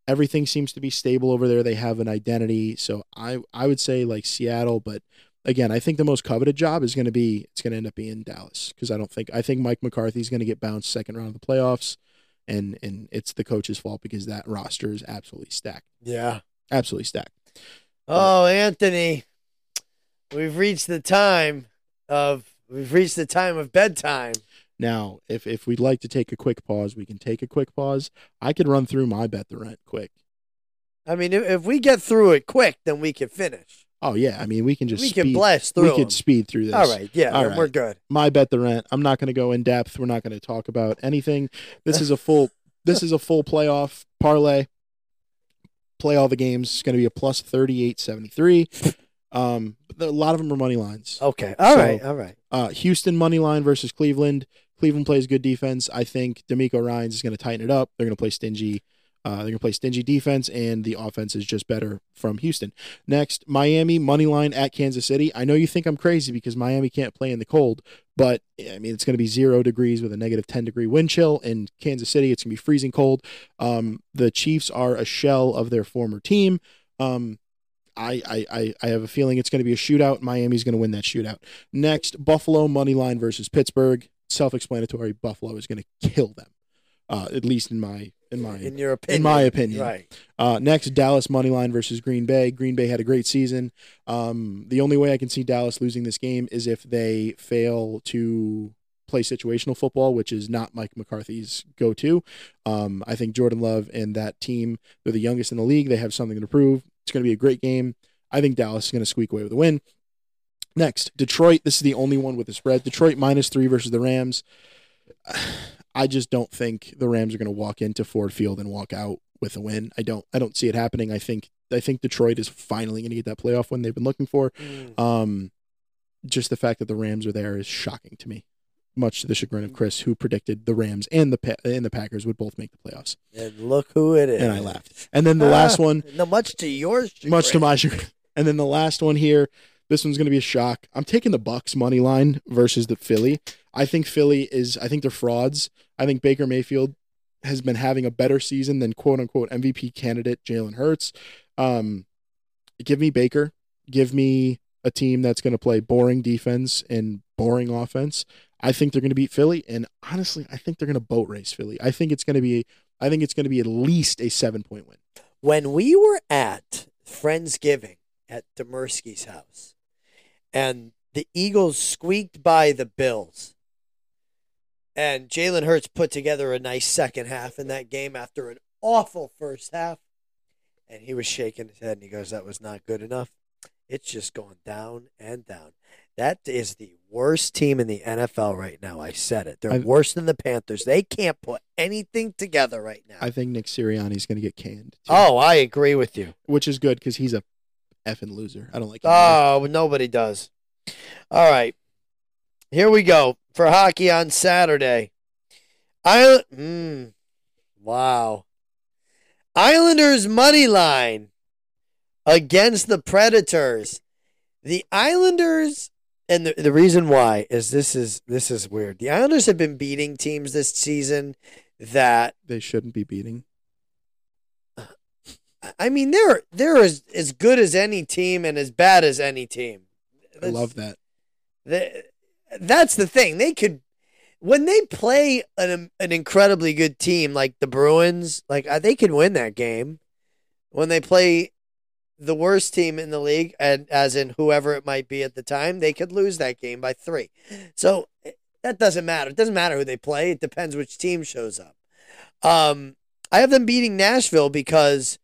everything seems to be stable over there. They have an identity. So I I would say like Seattle, but again, I think the most coveted job is going to be it's going to end up being Dallas because I don't think I think Mike McCarthy's going to get bounced second round of the playoffs and and it's the coach's fault because that roster is absolutely stacked, Yeah. absolutely stacked. Oh, Anthony, we've reached the time of we've reached the time of bedtime. Now, if if we'd like to take a quick pause, we can take a quick pause. I could run through my bet the rent quick. I mean, if, if we get through it quick, then we can finish. Oh yeah, I mean we can just we speed, can blast through. we could speed through this. All right, yeah, All then we're good. My bet the rent. I'm not going to go in depth. We're not going to talk about anything. This is a full. this is a full playoff parlay. Play all the games. It's going to be a plus thirty eight seventy three. Um, but a lot of them are money lines. Okay, all So- right, all right. Uh, Houston money line versus Cleveland. Cleveland plays good defense. I think DeMeco Ryans is going to tighten it up. They're going to play stingy. Uh, they're going to play stingy defense, and the offense is just better from Houston. Next, Miami money line at Kansas City. I know you think I'm crazy because Miami can't play in the cold, but I mean it's going to be zero degrees with a negative 10 degree wind chill. In Kansas City, it's going to be freezing cold. Um, the Chiefs are a shell of their former team. Um, I, I, I, have a feeling it's going to be a shootout. Miami's going to win that shootout. Next, Buffalo money line versus Pittsburgh. Self-explanatory. Buffalo is going to kill them, uh, at least in my in my in your opinion. in my opinion. Right. Uh, next, Dallas money line versus Green Bay. Green Bay had a great season. Um, the only way I can see Dallas losing this game is if they fail to play situational football, which is not Mike McCarthy's go-to. Um, I think Jordan Love and that team, they're the youngest in the league. They have something to prove. It's going to be a great game. I think Dallas is going to squeak away with a win. Next, Detroit. This is the only one with a spread. Detroit minus three versus the Rams. I just don't think the Rams are going to walk into Ford Field and walk out with a win. I don't. I don't see it happening. I think. I think Detroit is finally going to get that playoff win they've been looking for. Mm. Um, just the fact that the Rams are there is shocking to me. Much to the chagrin of Chris, who predicted the Rams and the Pa- and the Packers would both make the playoffs, And look who it is. and I laughed. And then the last Ah, one, No, much to yours. much to my chagrin. And then the last one here, this one's going to be a shock. I'm taking the Bucks money line versus the Philly. I think Philly is. I think they're frauds. I think Baker Mayfield has been having a better season than quote unquote MVP candidate Jalen Hurts. Um, give me Baker. Give me a team that's going to play boring defense and boring offense. I think they're going to beat Philly, and honestly, I think they're going to boat race Philly. I think it's going to be. I think it's going to be at least a seven point win. when we were at Friendsgiving at Demersky's house and the Eagles squeaked by the Bills. And Jalen Hurts put together a nice second half in that game after an awful first half. And he was shaking his head and he goes that was not good enough. It's just going down and down. That is the worst team in the NFL right now. I said it. They're I- worse than the Panthers. They can't put anything together right now. I think Nick Sirianni's going to get canned. too. oh I agree with you. Which is good because he's a effing loser. I don't like him. Oh, nobody does. All right. Here we go for hockey on Saturday. Island. Mm, wow. Islanders money line against the Predators. The Islanders, and the, the reason why is this is this is weird. The Islanders have been beating teams this season that they shouldn't be beating. I mean they're they're as, as good as any team and as bad as any team. I love that. The, that's the thing. They could when they play an an incredibly good team like the Bruins, like uh, they could win that game. When they play the worst team in the league, and as in whoever it might be at the time, they could lose that game by three. So eh, that doesn't matter. It doesn't matter who they play. It depends which team shows up. Um, I have them beating Nashville because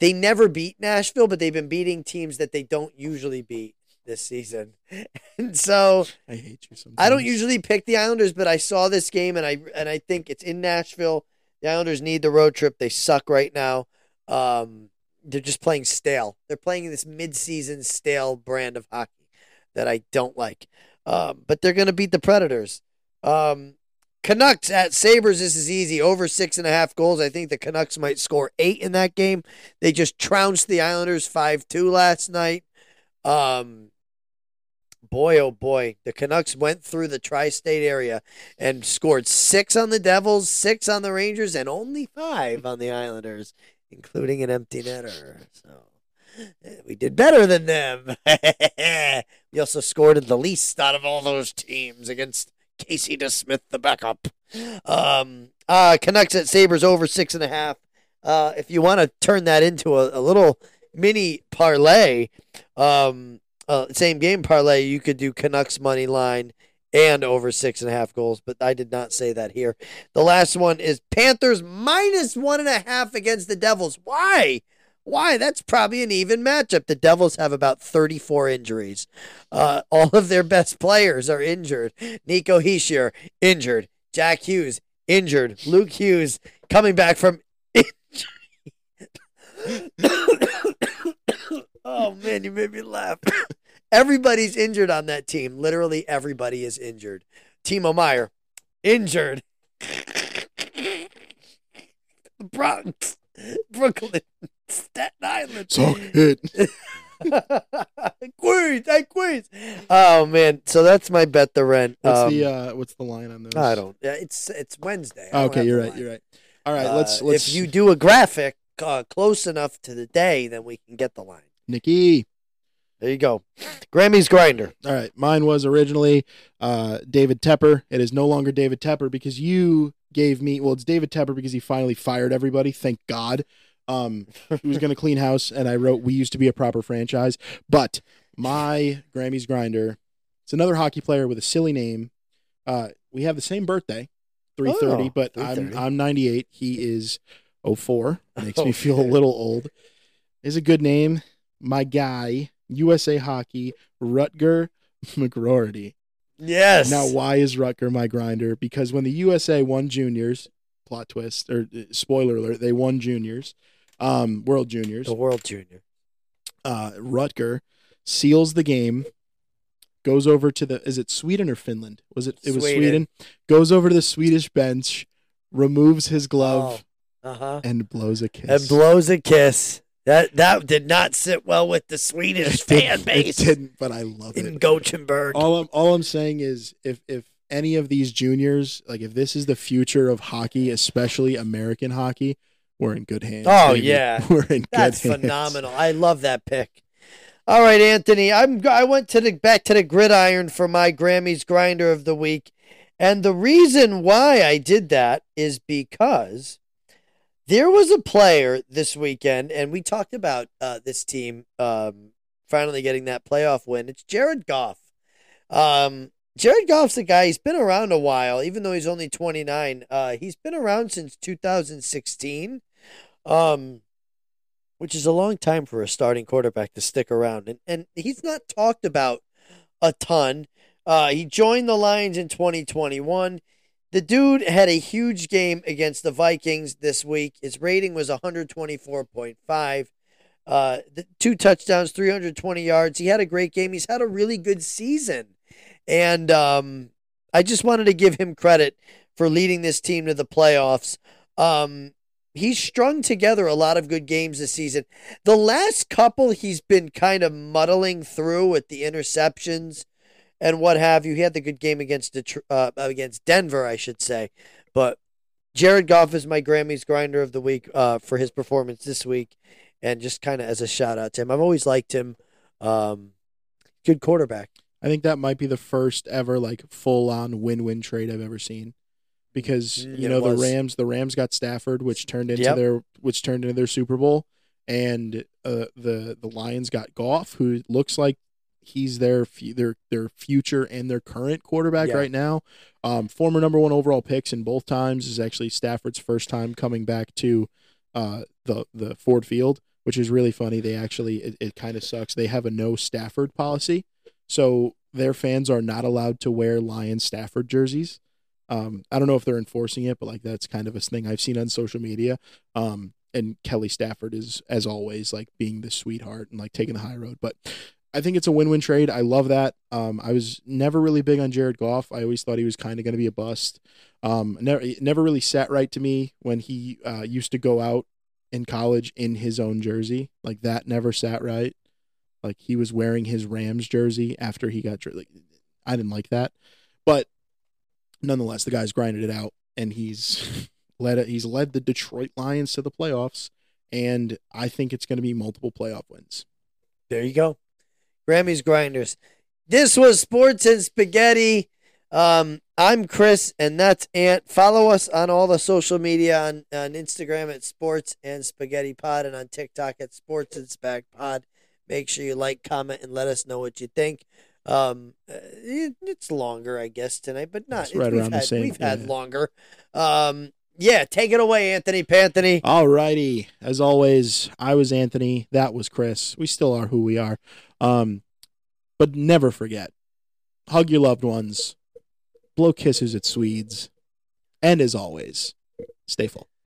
they never beat Nashville, but they've been beating teams that they don't usually beat this season. And so I hate you sometimes. I don't usually pick the Islanders, but I saw this game and I and I think it's in Nashville. The Islanders need the road trip. They suck right now. Um, they're just playing stale. They're playing this mid-season stale brand of hockey that I don't like. Um, but they're going to beat the Predators. Um, Canucks at Sabres. This is easy. Over six and a half goals. I think the Canucks might score eight in that game. They just trounced the Islanders five two last night. Um, boy, oh boy, the Canucks went through the tri-state area and scored six on the Devils, six on the Rangers, and only five on the Islanders, including an empty netter. So eh, we did better than them. we also scored the least out of all those teams against Casey DeSmith, the backup. Um, uh, Canucks at Sabres over six and a half. Uh, if you want to turn that into a, a little mini parlay, um, uh, same game parlay, you could do Canucks money line and over six and a half goals, but I did not say that here. The last one is Panthers minus one and a half against the Devils. Why? Why? That's probably an even matchup. The Devils have about 34 injuries. Uh, all of their best players are injured. Nico Hischier, injured. Jack Hughes, injured. Luke Hughes coming back from injury. oh man, you made me laugh. Everybody's injured on that team. Literally everybody is injured. Timo Meier, injured. Bronx, Brooklyn, Staten Island. Suck it. Queens, hey Queens. Oh man, so that's my bet the rent. What's Um, the uh, what's the line on those? I don't. yeah, It's it's Wednesday. I Okay, you're right. line. You're right. All right, let's Uh, let's. If you do a graphic uh, close enough to the day, then we can get the line. Nikki. There you go. Grammy's grinder. All right, mine was originally uh, David Tepper. It is no longer David Tepper because you gave me. Well, it's David Tepper because he finally fired everybody. Thank God. Um, he was going to clean house, and I wrote, "We used to be a proper franchise." But my Grammys grinder. It's another hockey player with a silly name. Uh, we have the same birthday, three thirty, Oh, but I'm I'm ninety eight. He is 04. Makes me feel a little old. Is a good name. My guy, USA Hockey, Rutger McGroarty. Yes. Now, why is Rutger my grinder? Because when the USA won juniors, plot twist or uh, spoiler alert, they won juniors, um, World Juniors. the World Junior. Uh, Rutger seals the game, goes over to the is it Sweden or Finland? Was it? It was Sweden. Sweden. Goes over to the Swedish bench, removes his glove, Uh huh. and blows a kiss. And blows a kiss. That that did not sit well with the Swedish fan base It didn't, but I love it. in. Gothenburg. all I'm all I'm saying is if if any of these juniors like if this is the future of hockey, especially American hockey, we're in good hands. Oh, baby. yeah. we're in That's good hands. phenomenal. I love that pick. All right, Anthony. I'm I went to the back to the gridiron for my Grammys grinder of the week. And the reason why I did that is because there was a player this weekend, and we talked about uh, this team um, finally getting that playoff win. It's Jared Goff. Um, Jared Goff's a guy, he's been around a while, even though he's only 29. Uh, he's been around since 2016. Um, which is a long time for a starting quarterback to stick around. And and he's not talked about a ton. Uh, he joined the Lions in 2021. The dude had a huge game against the Vikings this week. His rating was 124.5. Uh, two touchdowns, 320 yards. He had a great game. He's had a really good season. And um, I just wanted to give him credit for leading this team to the playoffs. Um, he's strung together a lot of good games this season. The last couple, he's been kind of muddling through with the interceptions and what have you. He had the good game against Detr- uh, against Denver, I should say. But Jared Goff is my Grammys grinder of the week uh, for his performance this week, and just kind of as a shout out to him. I've always liked him. Um, good quarterback. I think that might be the first ever like full on win win trade I've ever seen. Because Mm, you it know the. Rams, the Rams got Stafford, which turned into Yep. their which turned into their Super Bowl, and uh, the the Lions got Goff, who looks like he's their their their future and their current quarterback Yeah. right now. Um, former number one overall picks in both times is actually Stafford's first time coming back to uh, the the Ford Field, which is really funny. They actually it, it kind of sucks. They have a no Stafford policy, so their fans are not allowed to wear Lion Stafford jerseys. Um, I don't know if they're enforcing it, but like that's kind of a thing I've seen on social media. Um, and Kelly Stafford is, as always, like being the sweetheart and like taking the high road. But I think it's a win-win trade. I love that. Um, I was never really big on Jared Goff. I always thought he was kind of going to be a bust. Um, never, never really sat right to me when he uh, used to go out in college in his own jersey. Like that never sat right. Like he was wearing his Rams jersey after he got like I didn't like that. But nonetheless, the guy's grinded it out and he's led he's led the Detroit Lions to the playoffs and I think it's going to be multiple playoff wins. There you go. Grammys Grinders. This was Sports and Spaghetti. Um, I'm Chris, and that's Ant. Follow us on all the social media on, on Instagram at Sports and Spaghetti Pod and on TikTok at Sports and Spag Pod. Make sure you like, comment, and let us know what you think. Um, uh, it, it's longer, I guess, tonight, but not. It's right we've around the same, We've had yeah. longer. Um, yeah, take it away, Anthony Panthony. Alrighty. As always, I was Anthony. That was Chris. We still are who we are. Um, but never forget hug your loved ones, blow kisses at Swedes, and as always, stay full.